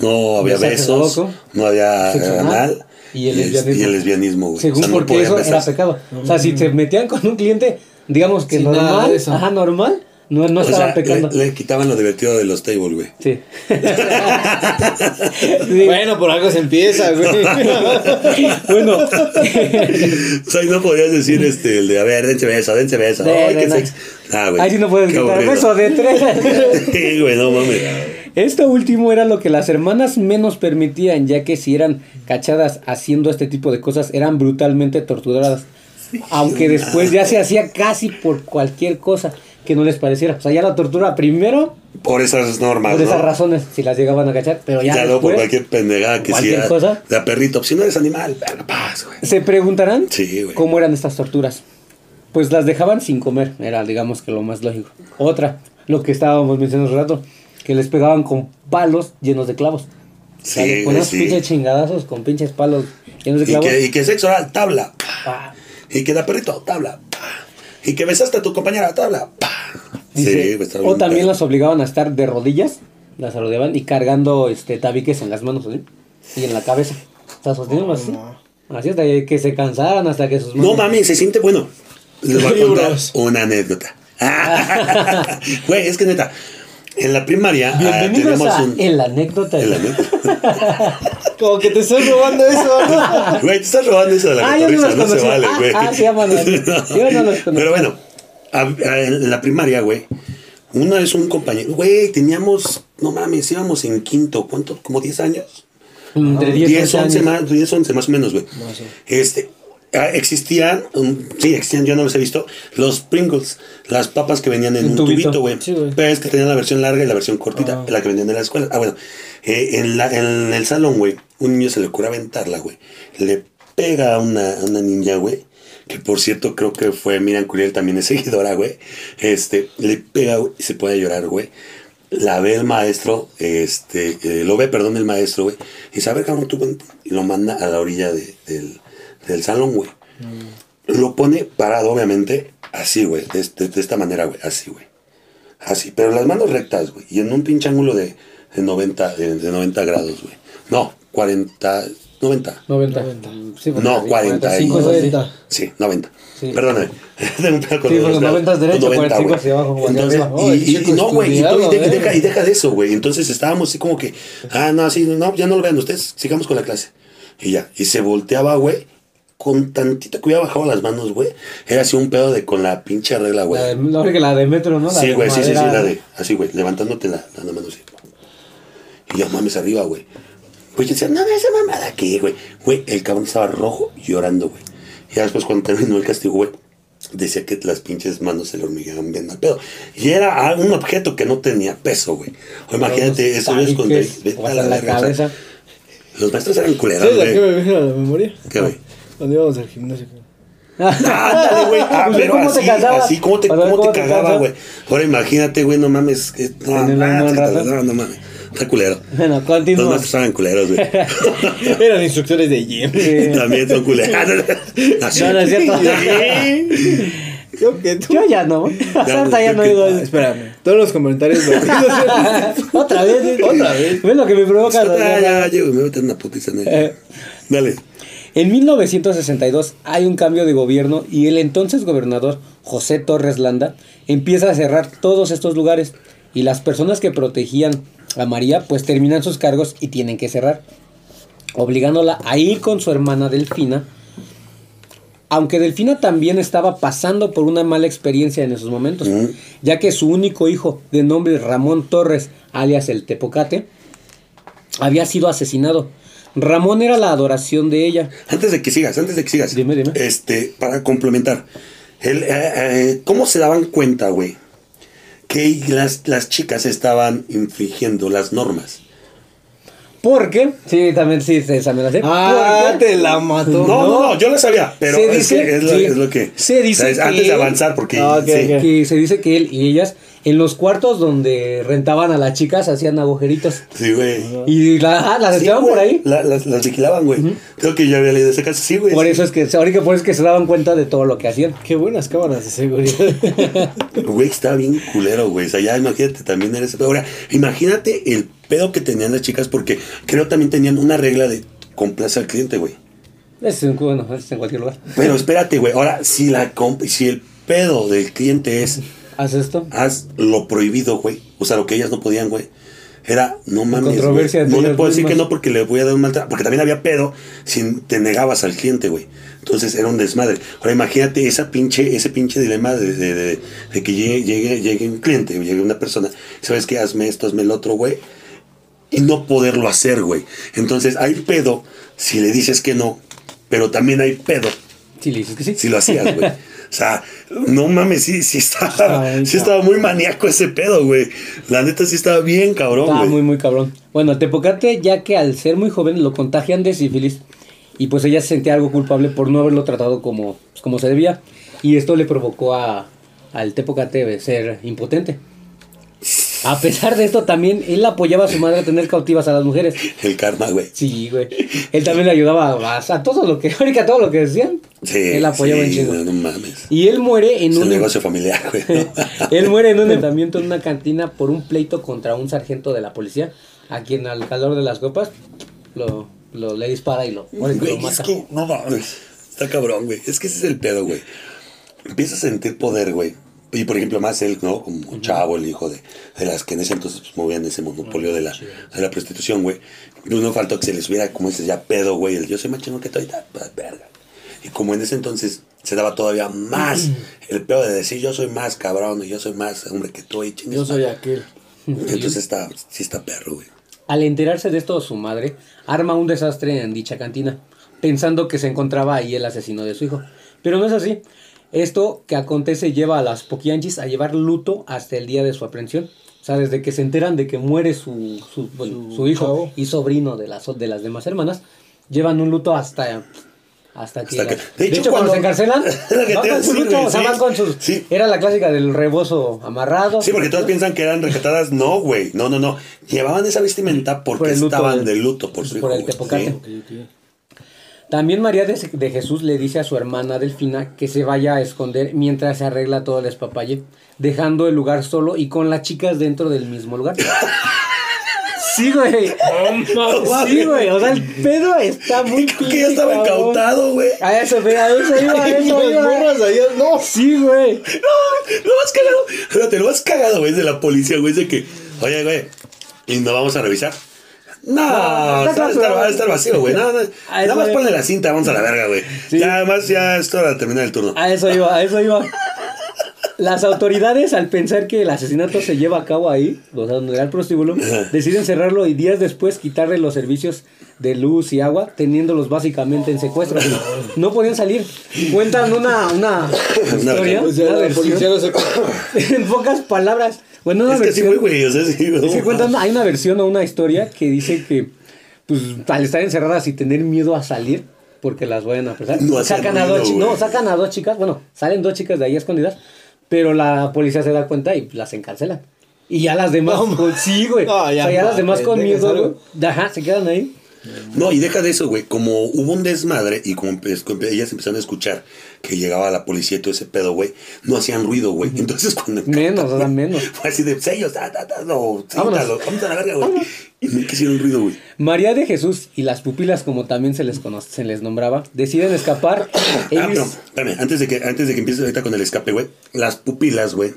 no había besos, loco, no había sexo eh, anal anal y el es- lesbianismo. y el lesbianismo, güey. Según O sea, no porque eso era pecado. O sea, si se metían con un cliente, digamos que normal, ajá, normal, no, no O estaban sea, pecando. le, le quitaban lo divertido de los tables, güey. Sí. Sí. Bueno, por algo se empieza, güey. bueno, O sea, no podías decir este, el de, a ver, dense beso, dense beso. De- Ay, de qué sexy. Ah, güey. ahí sí no puedes quitar beso de tres. Sí, güey, no mames. Esto último era lo que las hermanas menos permitían, ya que si eran cachadas haciendo este tipo de cosas, eran brutalmente torturadas. Aunque después ya se hacía casi por cualquier cosa que no les pareciera. O sea, ya la tortura primero Por esas normas, por esas ¿no? razones, si las llegaban a cachar, pero ya, Ya, no, por cualquier pendejada que cualquier sea. cosa. De a perrito. Si no eres animal, pero paz, güey. Se preguntarán Sí, güey. cómo eran estas torturas. Pues las dejaban sin comer, era digamos que lo más lógico. Otra, lo que estábamos mencionando hace rato, que les pegaban con palos llenos de clavos. O sea, Sí, güey, ponían sí. pinches chingadazos con pinches palos llenos de Y clavos. que, y que sexo oral, tabla. Pa. Y que da perrito, tabla. Y que besaste a tu compañera, tabla. pa. Dice, sí, pues, o también las obligaban a estar de rodillas, las rodeaban y cargando este tabiques en las manos así, y en la cabeza. O sea, sosteniendo así. Así hasta que se cansaran, hasta que sus No manos- mami, se siente bueno. Les voy a contar una anécdota. Güey, es que neta, en la primaria ah, Bienvenidos teníamos a un. El Anécdota. en la anécdota. Como que te estás robando eso, ¿no? Güey, te estás robando eso de la Ah, yo no los no, se vale, Ah, güey. ah, se llaman así. Yo no los. Pero bueno, a- a- en la primaria, güey, una vez un compañero, güey, teníamos, no mames, íbamos en quinto, ¿cuánto? ¿Como 10 años? Entre 10, 10, 11 11 años. más, 10, 11 más o menos, güey. Este, ah, existían, um, sí, existían, yo no los he visto, los Pringles, las papas que venían en Un tubito. güey. Sí. Pero es que tenían la versión larga y la versión cortita, la que vendían en la escuela. Ah, bueno, eh, en, la, en el salón, güey, un niño se le ocurre aventarla, güey. Le pega a una, a una niña, güey. Que por cierto, creo que fue Miriam Curiel, también es seguidora, güey. Este, le pega, güey, y se puede llorar, güey. La ve el maestro, este, eh, lo ve, perdón, el maestro, güey. Y dice, a ver, cabrón, tú, ven", y lo manda a la orilla de- del, del salón, güey. Lo pone parado, obviamente, así, güey, de, este- de esta manera, güey, así, güey. Así, pero las manos rectas, güey, y en un pinche ángulo de, de 90, de, de 90 grados, güey. No, 40, 90. 90. Sí, porque No, sí, 40 y- 45 es así. 90. Sí, 90. Sí. Perdóname. Tengo un pedo con Sí, los porque grados. 90 es derecho, 90, 45 güey. hacia abajo, Entonces. Oh, y, no, güey, y, deja, ¿eh? y deja- y deja de eso, güey. Entonces estábamos así como que, ah, no, así, no, ya no lo vean ustedes, sigamos con la clase. Y ya, y se volteaba, güey, con tantito que hubiera bajado las manos, güey. Era así un pedo de con la pinche regla, güey. La de, la de metro, ¿no? La Sí, güey, sí, sí, sí, la de, así, güey, levantándote la, la mano así. Y yo, mames, arriba, güey. Pues yo decía, no, esa mamada aquí, güey. Güey, el cabrón estaba rojo llorando, güey. Y después cuando terminó el castigo, güey, decía que las pinches manos se le hormigueaban bien al pedo. Y era un objeto que no tenía peso, güey. O imagínate, eso es con... tabiques, vete a la cabeza. los maestros eran culeros, ¿Sabes a qué güey. me viene a la memoria? ¿Qué, güey? Cuando íbamos al gimnasio. Ándale, güey. Ah, Pues, pero ¿cómo te así, cansabas? así, ¿cómo te, cómo ¿cómo te te cagaba, güey? Ahora imagínate, güey, no mames. que- no, En el no, no, mames. Está culero. Bueno, Los continúa. maestros eran culeros, güey. Eran instructores de gym. También son culeros. Así. No, no es cierto. Creo que tú. Yo ya no. Hasta ya no digo eso. Espérame. Todos los comentarios Otra vez. Otra vez. ¿Ves lo que me provoca? Ya, ya, ya, me voy a meter una putiza en Eh. él. Dale. En 1962 hay un cambio de gobierno y el entonces gobernador José Torres Landa empieza a cerrar todos estos lugares y las personas que protegían a María pues terminan sus cargos y tienen que cerrar, obligándola a ir con su hermana Delfina. Aunque Delfina también estaba pasando por una mala experiencia en esos momentos, ya que su único hijo, de nombre Ramón Torres, alias el Tepocate, había sido asesinado. Ramón era la adoración de ella. Antes de que sigas, antes de que sigas. Dime, dime. Este, para complementar. El, eh, eh, ¿Cómo se daban cuenta, güey? Que las, las chicas estaban infringiendo las normas. Porque, sí, también sí, esa me la sé. Ah, porque- te la mató. No, no, no, yo lo sabía, pero Se es, dice- que es, lo, sí. es lo que. Se dice ¿sabes? Antes que- de avanzar, porque. Ah, sí. que se dice que él y ellas en los cuartos donde rentaban a las chicas hacían agujeritos. Sí, güey. Y la, ah, las Sí, echaban por ahí. la- las, las vigilaban, güey. Creo que ya había leído ese caso. Sí, güey. Por sí. eso es que, ahorita por eso es que se daban cuenta de todo lo que hacían. Qué buenas cámaras de seguridad. Güey, estaba bien culero, güey. O sea, ya imagínate también eres. Ahora, imagínate el pedo que tenían las chicas, porque creo también tenían una regla de complace al cliente, güey. Es en, bueno, es en cualquier lugar. Pero espérate, güey. Ahora, si la comp- si el pedo del cliente es Haz esto. haz lo prohibido, güey. O sea, lo que ellas no podían, güey. Era, no mames. Controversia No le puedo decir que no porque le voy a dar un maltrato. Porque también había pedo si te negabas al cliente, güey. Entonces era un desmadre. Ahora imagínate esa pinche, ese pinche dilema de, de- de- de que llegue, llegue, llegue un cliente, llegue una persona. ¿Sabes qué? Hazme esto, hazme el otro, güey. Y no poderlo hacer, güey. Entonces hay pedo si le dices que no. Pero también hay pedo Si le dices que sí. si lo hacías, güey. O sea, no mames, sí, sí estaba, Ay, sí estaba muy maníaco ese pedo, güey. La neta sí estaba bien cabrón, Estaba güey. muy, muy cabrón. Bueno, el Tepocate, ya que al ser muy joven lo contagian de sífilis y pues ella se sentía algo culpable por no haberlo tratado como, pues, como se debía. Y esto le provocó a, al Tepocate ser impotente. A pesar de esto, también él apoyaba a su madre a tener cautivas a las mujeres. El karma, güey. Sí, güey. Él también le ayudaba a, a todo lo que, a todo lo que decían. Sí. Él apoyaba sí, en no, no mames. Y él muere en Es un negocio familiar, güey. ¿no? él muere en un enfrentamiento en una cantina por un pleito contra un sargento de la policía, a quien al calor de las copas lo, lo- le dispara y lo, muere y lo Güey, es mata. que, no mames. Está cabrón, güey. Es que ese es el pedo, güey. Empiezas a sentir poder, güey. Y por ejemplo, más él, ¿no? Como Chavo, el hijo de, de las que en ese entonces pues, movían ese monopolio de la, de la prostitución, güey. Pues no faltó que se les hubiera, como dices, ya pedo, güey. El yo soy más chingón que todo y tal, pues, verga. Y como en ese entonces se daba todavía más el pedo de decir yo soy más cabrón y yo soy más hombre que tú y chingas. Yo soy aquel. Entonces está, sí está perro, güey. Al enterarse de esto, su madre arma un desastre en dicha cantina, pensando que se encontraba ahí el asesino de su hijo. Pero no es así. Esto que acontece lleva a las Poquianchis a llevar luto hasta el día de su aprehensión. O sea, desde que se enteran de que muere su, su, bueno, Su su hijo chavo. y sobrino de las, de las demás hermanas, llevan un luto hasta, hasta que... Hasta que- las- de de, hecho, hecho, cuando, se encarcelan, Es lo que van te iba a con su decir, luto, güey, o sea, sí. van con sus... Sí. Era la clásica del rebozo amarrado. Sí, porque todos piensan que eran rescatadas. No, güey. No, no, no. Llevaban esa vestimenta porque Por el luto estaban de luto por su por hijo. el tepocate. Sí. También María de, de Jesús le dice a su hermana Delfina que se vaya a esconder mientras se arregla todo el despapalle, dejando el lugar solo y con las chicas dentro del mismo lugar. Sí, güey. Sí, güey. O sea, el pedo está muy Creo que ya estaba incautado, güey. A eso, ve, a eso iba, a eso iba. no. Sí, güey. No, lo más cagado. Espérate, lo más cagado, güey, de la policía, güey, de que, oye, güey, ¿y no vamos a revisar? No, No, está, va a estar vacío, güey. No, no, nada eso más ponle la cinta, vamos a la verga, güey. Sí. Ya, además, ya es hora de terminar el turno. A eso iba, a eso iba. Las autoridades, al pensar que el asesinato se lleva a cabo ahí, o sea, donde era el prostíbulo, deciden cerrarlo y días después quitarle los servicios de luz y agua, teniéndolos básicamente en secuestro. No podían salir. Cuentan una, una historia, una la versión, policía no se... en pocas palabras. Bueno, una es que sí, versión. güey, o sea, sí, que cuentan, hay una versión o una historia que dice que, pues, al estar encerradas y tener miedo a salir, porque las vayan a apresar, No sacan a dos, no, sacan a dos chicas, bueno, salen dos chicas de ahí escondidas, pero la policía se da cuenta y las encarcelan. Y ya las demás, No, con- sí, güey. No, o ya, sea, ya no, las demás con miedo, güey. Ajá, se quedan ahí. No, y deja de eso, güey. Como hubo un desmadre y como ellas empezaron a escuchar que llegaba la policía y todo ese pedo, güey, no hacían ruido, güey. Entonces cuando... Menos, o sea, menos. Fue así de sellos, ta, ta, ta, no, vamos a la verga, güey. Y nunca hicieron ruido, güey. María de Jesús y las pupilas, como también se les, conoce, se les nombraba, deciden escapar. Ah, pero, espérame, antes de que, antes de que empieces ahorita con el escape, güey, las pupilas, güey,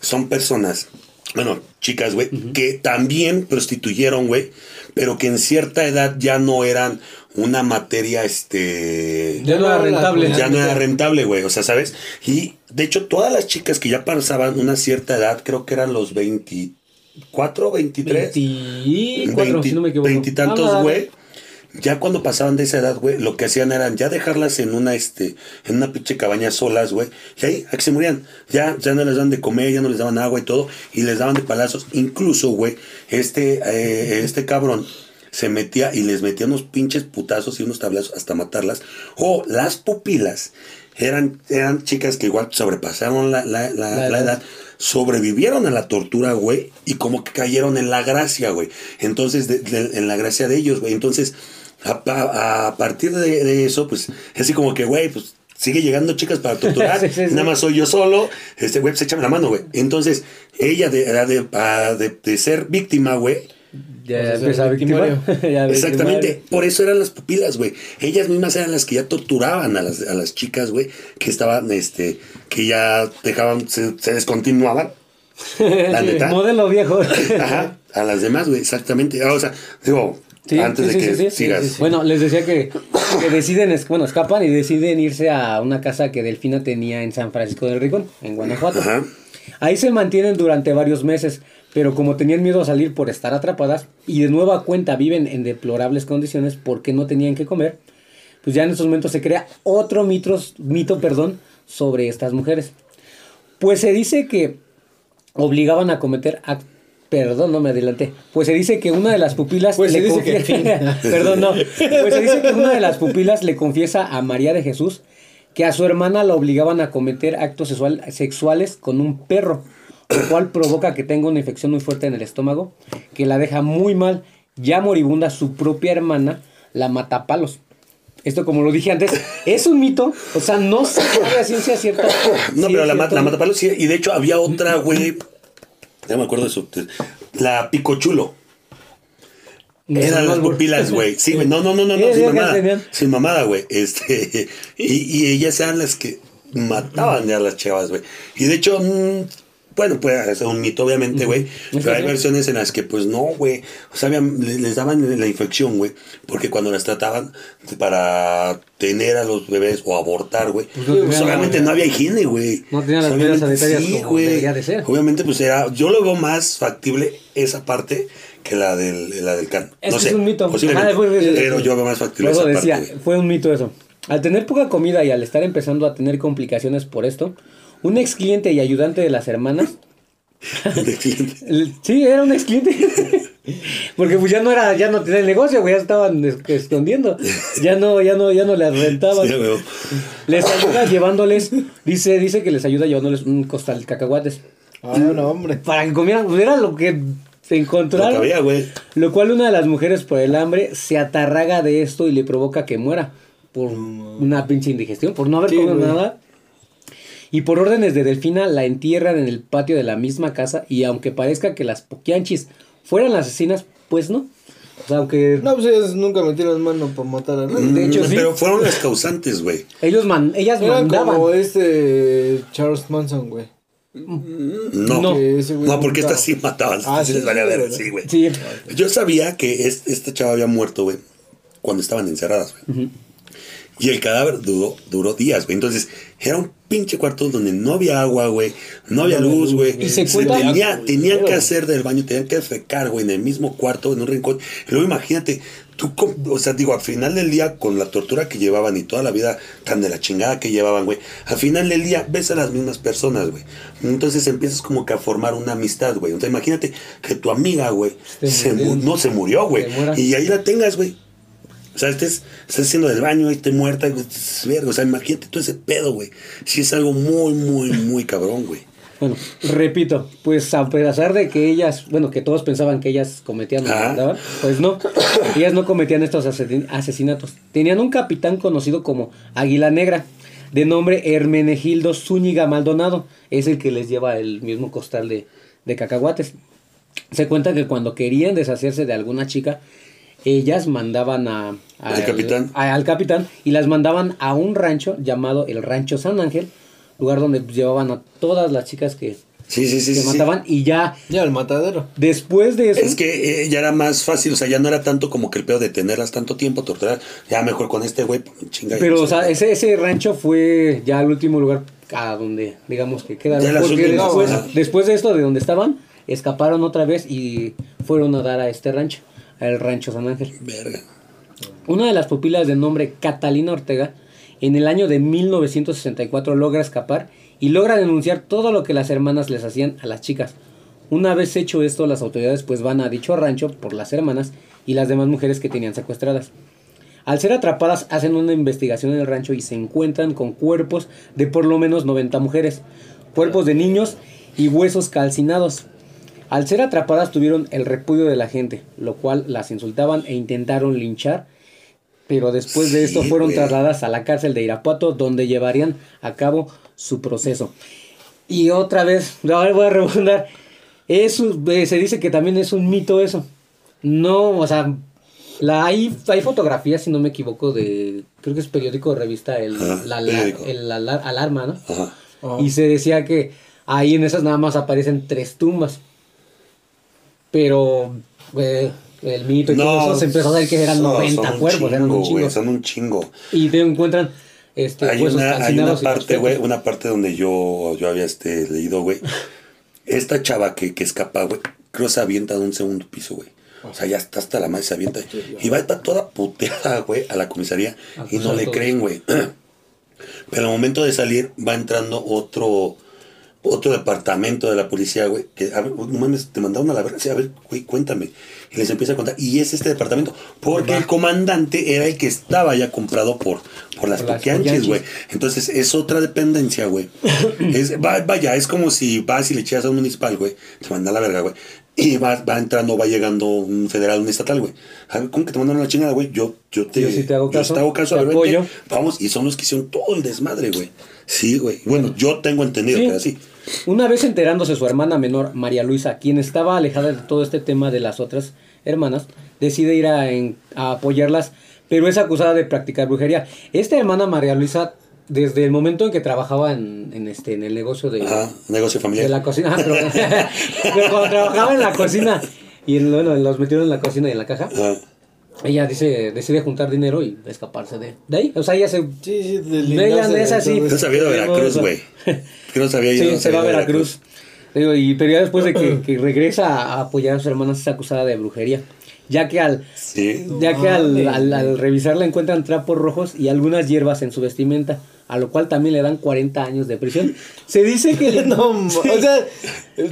son personas, bueno, chicas, güey, que también prostituyeron, güey, pero que en cierta edad ya no eran una materia, este... ya no era rentable. ya no era rentable, güey, o sea, ¿sabes? Y de hecho, todas las chicas que ya pasaban una cierta edad, creo que eran los 24, 23, 24, si no me equivoco. veintitantos, Ah, güey. Ya cuando pasaban de esa edad, güey, lo que hacían era ya dejarlas en una, este, en una pinche cabaña solas, güey. Y ahí, a que se morían. Ya, ya no les daban de comer, ya no les daban agua y todo. Y les daban de palazos. Incluso, güey, este, eh, este cabrón se metía y les metía unos pinches putazos y unos tablazos hasta matarlas. O las pupilas eran, eran chicas que igual sobrepasaron la, la, la- La edad. edad, sobrevivieron a la tortura, güey, y como que cayeron en la gracia, güey. Entonces, de- de- en la gracia de ellos, güey. Entonces, a, a- a partir de, de eso, pues, es así como que, güey, pues, sigue llegando chicas para torturar. Sí, sí, sí. Nada más soy yo solo. Este, güey, pues, échame la mano, güey. Entonces, ella de, era de, de- de ser víctima, güey, Ya Pues, el victimario. Ya Exactamente, victimario. por eso eran las pupilas, güey. Ellas mismas eran las que ya torturaban a las, a las chicas, güey, que estaban, este, que ya dejaban, se, se descontinuaban. La neta. Modelo viejo. Ajá, a las demás, güey, exactamente. O sea, digo, Sí, antes sí, de sí, que sí, sí, sigas. Bueno, les decía que, que deciden, bueno, escapan y deciden irse a una casa que Delfina tenía en San Francisco del Rincón, en Guanajuato. Ajá. Ahí se mantienen durante varios meses, pero como tenían miedo a salir por estar atrapadas y de nueva cuenta viven en deplorables condiciones porque no tenían que comer, pues ya en estos momentos se crea otro mitos- mito perdón, sobre estas mujeres. Pues se dice que obligaban a cometer act- Perdón, no me adelanté. Pues se dice que una de las pupilas Pues se le dice que confie- Perdón, no. Pues se dice que una de las pupilas le confiesa a María de Jesús que a su hermana la obligaban a cometer actos sexual- sexuales con un perro, lo cual provoca que tenga una infección muy fuerte en el estómago, que la deja muy mal. Ya moribunda, su propia hermana la mata a palos. Esto, como lo dije antes, es un mito. O sea, no se sabe a ciencia cierta. No, pero la, ma- cierto. la matapalos sí, y de hecho había otra, güey. Ya me acuerdo de su. La Picochulo. Eran las pupilas, güey. Sí, güey. No, no, no, no, no, Sí, sin mamada. Sin mamada, güey. Este. Y, y ellas eran las que mataban ya a las chavas, güey. Y de hecho, mm, bueno, puede ser un mito, obviamente, güey. Pero hay sí. versiones en las que, pues no, güey. O sea, les daban la infección, güey. Porque cuando las trataban para tener a los bebés o abortar, güey. no Pues, obviamente la- no había higiene, güey. No tenían las Obviamente, medidas sanitarias como güey. debería de ser. Obviamente, pues era. Yo lo veo más factible esa parte que la del, la del can. Es no que sé. es un mito. posiblemente, Ah, fue- fue- pero yo veo más factible esa decía, parte. fue un mito eso. Al tener poca comida y al estar empezando a tener complicaciones por esto, un ex cliente y ayudante de las hermanas, sí, era un ex cliente. Porque pues ya no era, ya no tenía el negocio, güey, ya estaban es- escondiendo. Ya no, ya no, ya no les rentaban. Sí. Les ayuda llevándoles, dice, dice que les ayuda llevándoles un costal de cacahuates. Ah, no, hombre. Para que comieran, pues era lo que se Lo encontraron. que había, güey. Lo cual una de las mujeres por el hambre se atarraga de esto y le provoca que muera por una pinche indigestión, por no haber Sí, comido güey. nada. Y por órdenes de Delfina la entierran en el patio de la misma casa y aunque parezca que las poquianchis fueran las asesinas, pues no. O sea, aunque No, pues ellos nunca metieron mano para matar a nadie. de hecho Mm, sí, Pero fueron las causantes, güey. ellos man, ellas Era mandaban. como este Charles Manson, güey. No. No. Que ese güey No, porque estas sí mataban. Ah, sí les valía sí, ver, sí, güey. Sí, Yo sabía que es- esta chava había muerto, güey, cuando estaban encerradas, güey. Y el cadáver duró, duró días, güey. Entonces, era un pinche cuarto donde no había agua, güey. No había No luz, güey. Y se cuenta- tenía, tenían que hacer del baño, tenían que fecar, güey, en el mismo cuarto, en un rincón. Y luego imagínate, tú, o sea, digo, al final del día, con la tortura que llevaban y toda la vida tan de la chingada que llevaban, güey, al final del día ves a las mismas personas, güey. Entonces empiezas como que a formar una amistad, güey. Entonces imagínate que tu amiga, güey, Se se no se murió, güey. Se. Y ahí la tengas, güey. O sea, estés, estás haciendo del baño y esté muerta, verga. O sea, imagínate todo ese pedo, güey. Sí es algo muy, muy, muy cabrón, güey. Bueno, repito, pues a pesar de que ellas, bueno, que todos pensaban que ellas cometían pues no, ellas no cometían estos asesin- asesinatos. Tenían un capitán conocido como Águila Negra, de nombre Hermenegildo Zúñiga Maldonado, es el que les lleva el mismo costal de, de cacahuates. Se cuenta que cuando querían deshacerse de alguna chica, ellas mandaban a, a- Al capitán. a- al capitán y las mandaban a un rancho llamado el Rancho San Ángel, lugar donde pues, llevaban a todas las chicas que, Sí, sí, sí. que sí, sí. mataban y ya Ya, el matadero. después de eso Es que eh, ya era más fácil, o sea, ya no era tanto como que el pedo de tenerlas tanto tiempo, torturar. Ya mejor con este güey, pues, chinga. pero o sea ese, ese rancho fue ya el último lugar a donde digamos que quedaron Ya las porque después, después de esto de donde estaban escaparon otra vez y fueron a dar a este rancho al rancho San Ángel Verga. Una de las pupilas de nombre Catalina Ortega, en el año de 1964 logra escapar y logra denunciar todo lo que las hermanas les hacían a las chicas. Una vez hecho esto, las autoridades pues van a dicho rancho por las hermanas y las demás mujeres que tenían secuestradas. Al ser atrapadas hacen una investigación en el rancho y se encuentran con cuerpos de por lo menos 90 mujeres, cuerpos de niños y huesos calcinados. Al ser atrapadas tuvieron el repudio de la gente, lo cual las insultaban e intentaron linchar, pero después de esto fueron güey. trasladadas a la cárcel de Irapuato donde llevarían a cabo su proceso. Y otra vez, ahora voy a rebundar, es un- eh, se dice que también es un mito eso. No, o sea, la, hay, hay fotografías, si no me equivoco, de, creo que es periódico de revista, el, Ajá, la- periódico. el alar- alarma, ¿no? Ajá. Oh. Y se decía que ahí en esas nada más aparecen tres tumbas. Pero eh, el mito y todo eso se empezó a ver que eran no, 90 son un cuerpos, eran un chingo, güey, son un chingo. Y te encuentran este, Hay huesos una, hay parte, güey, una parte donde yo, yo había este, leído, güey. Esta chava que, que escapa, güey, creo que se avienta de un segundo piso, güey. O sea, ya está hasta la madre, se avienta. Y va está toda puteada, güey, a la comisaría. Y no le creen, güey. Pero al momento de salir, va entrando otro otro departamento de la policía, güey, que, a ver, mames, te mandaron a la verga, sí, a ver, güey, cuéntame. Y les empieza a contar, y es este departamento, porque el comandante era el que estaba ya comprado por, por las Por las güey. Entonces es otra dependencia, güey. Es, va- vaya, es como si vas y le echas a un municipal, güey, te manda a la verga, güey. Y va, va entrando, va llegando un federal, un estatal, güey. A ver, ¿Cómo que te mandaron a la chingada, güey? Yo, yo te, Yo sí te hago caso, te hago caso, te a ver, apoyo. vente, Vamos, y son los que hicieron todo el desmadre, güey. Sí, güey. Bueno, yo tengo entendido Sí. que era así. Una vez enterándose su hermana menor, María Luisa, quien estaba alejada de todo este tema de las otras hermanas, decide ir a, en- a apoyarlas, pero es acusada de practicar brujería. Esta hermana María Luisa, desde el momento en que trabajaba en, en este, en el negocio de, Ajá, negocio familiar. de la cocina, ah, pero, pero cuando trabajaba en la cocina y en- bueno, los metieron en la cocina y en la caja, Ajá. ella dice, decide juntar dinero y escaparse de, de ahí. O sea, ella se... Sí, sí, Ella es de así. todo No sabía de Veracruz, güey. Que no sabía yo. Sí, se va a Veracruz. Digo, y, pero ya después de que, que regresa a apoyar a sus hermanas es acusada de brujería. Ya que al, Sí. ya que al, al, al revisarla encuentran trapos rojos y algunas hierbas en su vestimenta, a lo cual también le dan 40 años de prisión. Se dice que No, ma- o sea,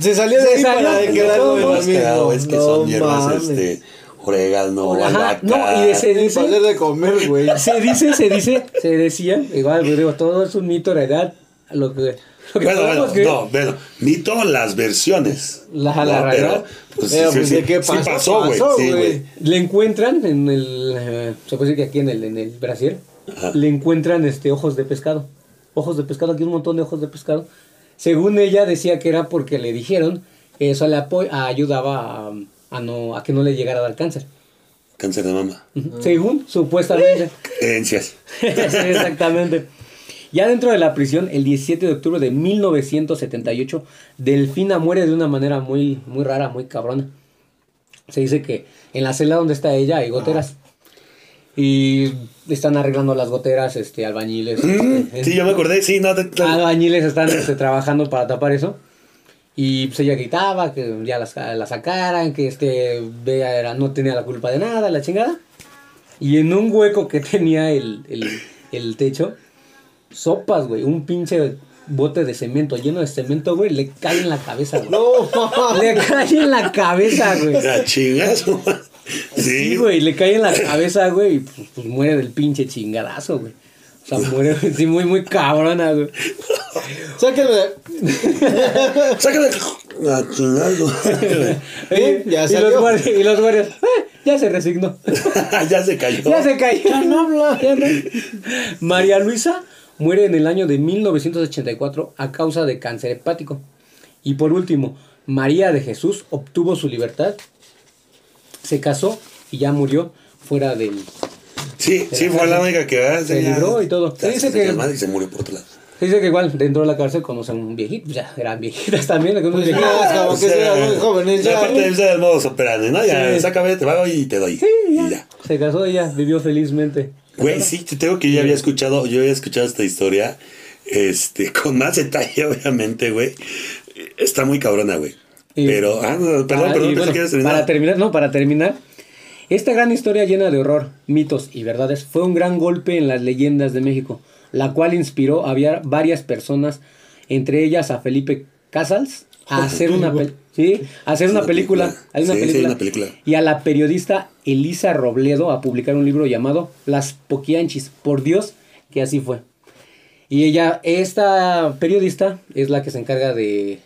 se salió de Se ahí salió, para no, quedarlo no, mismo. es que No son hierbas, mames. este, orégano, Ajá, no, y de se dice, de comer, güey. se dice, se dice, se decía, igual, digo, todo es un mito, la edad, lo que, lo que Bueno, bueno, creer. no, bueno, ni todas las versiones. La- No, la pero, pues, Pero, sí, pues, sí, ¿de qué sí pasó? güey. Sí, güey. güey. Le encuentran en el. eh, se puede decir que aquí en el, en el Brasil. Ajá. Le encuentran este ojos de pescado. Ojos de pescado, aquí un montón de ojos de pescado. Según ella decía que era porque le dijeron que eso le ayudaba a, a no, a que no le llegara a dar cáncer. Cáncer de mama. Según, supuestamente. Creencias. Sí, exactamente. Ya dentro de la prisión, el 17 de octubre de 1978, Delfina muere de una manera muy, muy rara, muy cabrona. Se dice que en la celda donde está ella hay goteras. Y están arreglando las goteras, este, albañiles. Mm, este, sí, yo me acordé, sí, no, te- te- albañiles están este, trabajando para tapar eso. Y pues ella gritaba que ya las- la sacaran, que este Bea era, no tenía la culpa de nada, la chingada. Y en un hueco que tenía el, el, el techo, sopas, güey, un pinche bote de cemento lleno de cemento, güey, le cae en la cabeza, güey. No, Le cae en la cabeza, güey. La chingazo. Sí, güey, le cae en la cabeza, güey, y pues, pues muere del pinche chingadazo, güey. O sea, muere, sí, muy, muy cabrona, güey. sáquenme. Sácame. La chingazo. Eh, ya y, salió. los guardias, y los guardias, "Eh, ya se resignó. ya se cayó. ya se cayó. Ya no habla. Ya no. María Luisa muere en el año de 1984 a causa de cáncer hepático. Y por último, María de Jesús obtuvo su libertad, se casó y ya murió fuera del... Sí, sí, fue la única que ah, Se ya- libró y todo. ya Sí, dice se que- y se murió por otro lado. Se dice que igual dentro de la cárcel conoce a un viejito, ya eran viejitas también, algunos Pues viejitos. ya, como que eran muy jóvenes ya. Aparte de del modo operandi, ¿no? Ya, Sí. sácame, te pago y te doy. Sí, Y ya. ya. Se casó ella, vivió felizmente. Güey, sí, te tengo que yo había escuchado, yo había escuchado esta historia, este, con más detalle, obviamente, güey. Está muy cabrona, güey. Pero, ah, no, perdón, perdón, pensé bueno, que terminar. Para terminar, no, para terminar. Esta gran historia llena de horror, mitos y verdades fue un gran golpe en las leyendas de México, la cual inspiró a varias personas, entre ellas a Felipe Casals a hacer una pel- sí, a hacer una una película. película. Hay una Sí, sí, hay película. una película. Y a la periodista Elisa Robledo a publicar un libro llamado Las Poquianchis. Por Dios, que así fue. Y ella, esta periodista, es la que se encarga de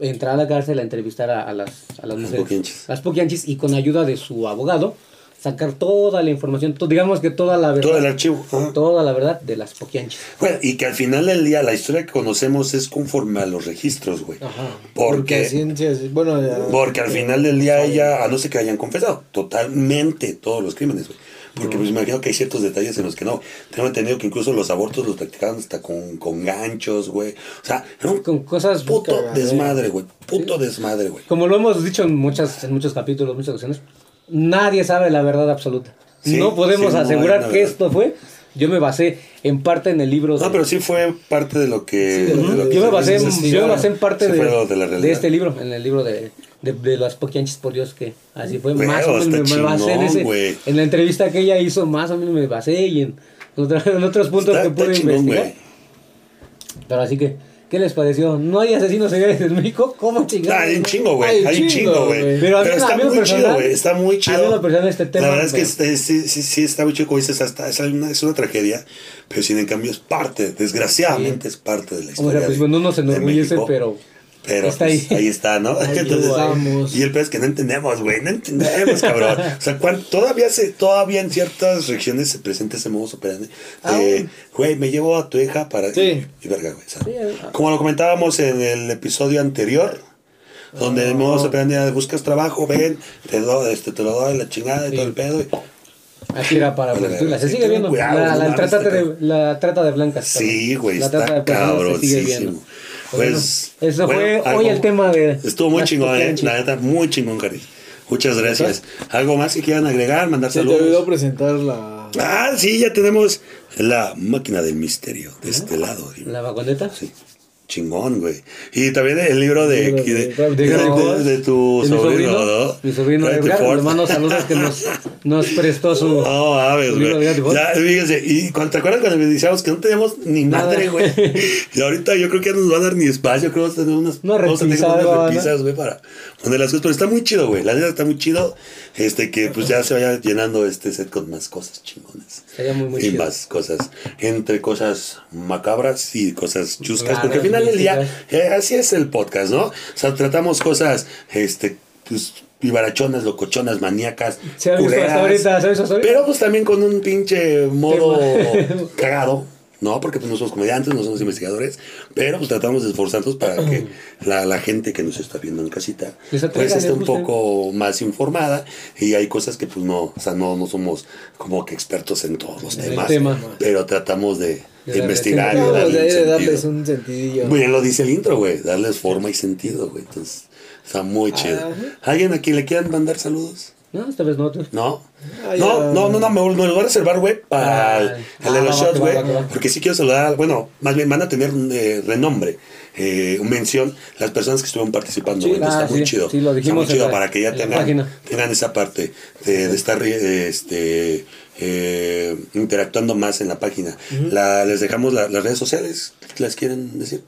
entrar a la cárcel a entrevistar a, a las, a las mujeres. poquianchis. Las poquianchis y con ayuda de su abogado sacar toda la información, to- digamos que toda la verdad. Todo el archivo. ajá. Toda la verdad de las poquianchis. Bueno, y que al final del día la historia que conocemos es conforme a los registros, güey. Ajá. Porque Porque, ciencias, bueno, ya- porque al final del día ella, a no ser que hayan confesado totalmente todos los crímenes, güey. Porque pues imagino que hay ciertos detalles en los que no. Tengo entendido que incluso los abortos los practicaban hasta con, con ganchos, güey. O sea, un Con cosas puto desmadre, güey. Puto desmadre, güey. Como lo hemos dicho en muchas, en muchos capítulos, muchas ocasiones, nadie sabe la verdad absoluta. Sí, no podemos sí, asegurar que esto fue. Yo me basé en parte en el libro. de- No, pero sí fue parte de lo que. Sí, de lo de lo que- que yo me basé, en, yo me basé en parte de, de de este libro, en el libro de, de, de las poquianchis por Dios, que así fue. Güey, más o menos me, basé en ese. la entrevista que ella hizo, más o menos me basé y en, en otros puntos Está- que pude investigar. güey. Pero así que, ¿qué les pareció? ¿No hay asesinos seriales en México? ¿Cómo chingados? Ah, hay un no? chingo, güey. Hay un chingo, güey. Pero a mí- a está mí muy lo chido, personal- güey. Está muy chido. a mí lo personal este tema, La verdad es que pero- este- sí, sí, sí está muy chido, como dices, hasta, es, una, es una tragedia, pero sin en cambio es parte, desgraciadamente es parte de la O historia. sea, pues de- se de enorgullece, pero, Pero está pues, ahí. ahí. está, ¿no? Ahí Entonces, vamos. y el peor es que no entendemos, güey, no entendemos, cabrón. O sea, cuan- todavía se, todavía en ciertas regiones se presenta ese modo operandi. de, Güey, me llevo a tu hija para... Sí. Y, y verga, güey. ah. Como lo comentábamos en el episodio anterior, donde el modo operandi era de buscas trabajo, ven, te, do, este, te lo doy la chingada y Sí. todo el pedo. y- Así era para Venezuela. Se sigue viendo. cuidado, la, trata está de, la trata de blancas. Sí, güey, La está trata de personas se sigue viendo. Bueno, Pues, eso fue hoy el tema de. Estuvo muy chingón, eh, la neta, muy chingón, Cari. Muchas gracias. ¿Algo más que quieran agregar? Mandar Se te olvidó saludos. presentar la... Ah, sí, ya tenemos la máquina del misterio de este lado. La vagoneta. Sí. Chingón, güey. Y también el libro de, libro de, tu mi sobrino, ¿no? Mi sobrino Edgar, le mando saludos que nos, nos prestó su. No, a ver, güey. Ya, fíjense, y cuando te acuerdas cuando me decíamos que no teníamos ni Nada. madre, güey. Y ahorita yo creo que ya nos va a dar ni espacio, creo que vamos a tener unas, Una vamos a tener repisa, unas ¿no? repisas, güey, para poner las cosas. Pero está muy chido, güey. La neta está muy chido. Este, que pues ya se vaya llenando este set con más cosas chingones. Sería muy, muy y chido. más cosas, entre cosas macabras y cosas chuscas, Claro, porque al final del día, eh, así es el podcast, ¿no? O sea, tratamos cosas, este, pues, vivarachonas, locochonas, maníacas, culeras, ahorita, ¿sabes hasta ahorita? pero pues también con un pinche modo cagado, ¿no? Porque pues no somos comediantes, no somos investigadores, pero pues tratamos de esforzarnos para que la, la gente que nos está viendo en casita pues esté un poco más informada y hay cosas que pues no, o sea, no, no somos como que expertos en todos los En temas, tema. pero tratamos de, de investigar y darle de, un darles un sentidillo. Bien lo dice el intro, güey, darles forma y sentido, güey, entonces está muy chido. ¿Alguien a quien le quieran mandar saludos? No, esta vez no. tú. ¿No? No, no, no, no, me, me lo voy a reservar, güey, para el, de los shots, güey. Porque sí quiero saludar, bueno, más bien van a tener eh, renombre, eh, mención, las personas que estuvieron participando, güey. entonces ah, está muy chido. sí, lo Está dijimos muy chido para que ya tengan, tengan esa parte de, de estar eh, este, eh, interactuando más en la página. la, les dejamos la- las redes sociales, ¿las quieren decir?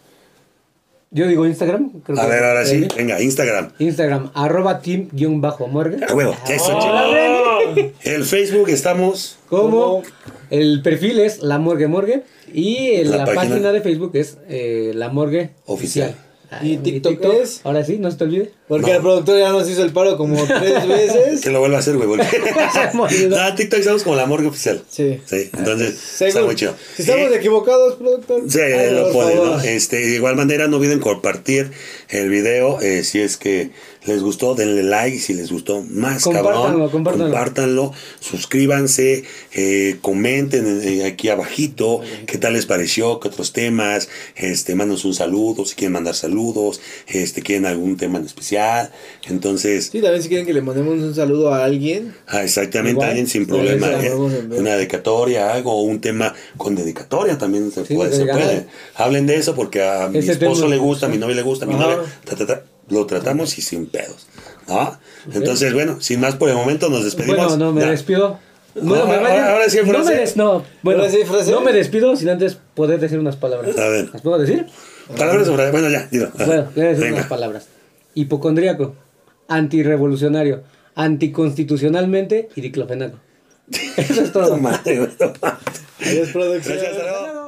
Yo digo Instagram. creo A que- ver, ahora sí, venga, Instagram. Instagram, arroba team-morgue. A huevo, eso, chido. El Facebook estamos... Como el perfil es La Morgue Morgue y La la, página. página. de Facebook es eh, La Morgue Oficial. Oficial. ¿Y Ay, TikTok es? Ahora sí, no se te olvide. Porque No. el productor ya nos hizo el paro como tres veces. Que lo vuelva a hacer, güey. ah, TikTok estamos como la morgue oficial. Sí. Sí, entonces está muy chido. Si estamos Eh, equivocados, productor. Sí, Ay, lo por pueden, ¿no? Este, de igual manera, no olviden compartir el video. eh, si es que les gustó, denle like. Si les gustó más, Compártanlo, cabrón. compártanlo. compártanlo, Suscríbanse, eh, comenten eh, aquí abajito qué tal les pareció, qué otros temas. Este, mándanos un saludo si quieren mandar saludos. Este, quieren algún tema en especial. Entonces, Sí, también si quieren que le mandemos un saludo a alguien. Ah, exactamente, Igual, alguien sin problema. ¿eh? Una dedicatoria, algo, un tema con dedicatoria también se Sí, puede. se puede. Hablen de eso porque a mi esposo le gusta, a mi novia le gusta, a mi novia. ta, ta, ta, lo tratamos y sin pedos. ¿no? Entonces, bueno, sin más por el momento nos despedimos. Bueno, no, me Ya. despido. No, Ahora- me ahora- vaya- ahora sí, no me des- no, bueno, Ahora sí, frase. no me despido sin antes poder decir unas palabras. A ver. ¿Las puedo decir? Palabras sobre. Bueno, ya, dilo. Bueno, voy a decir Venga. unas palabras. hipocondríaco, antirrevolucionario, anticonstitucionalmente y diclofenaco. Eso es todo. Madre. Adiós, producción. Gracias, hasta luego.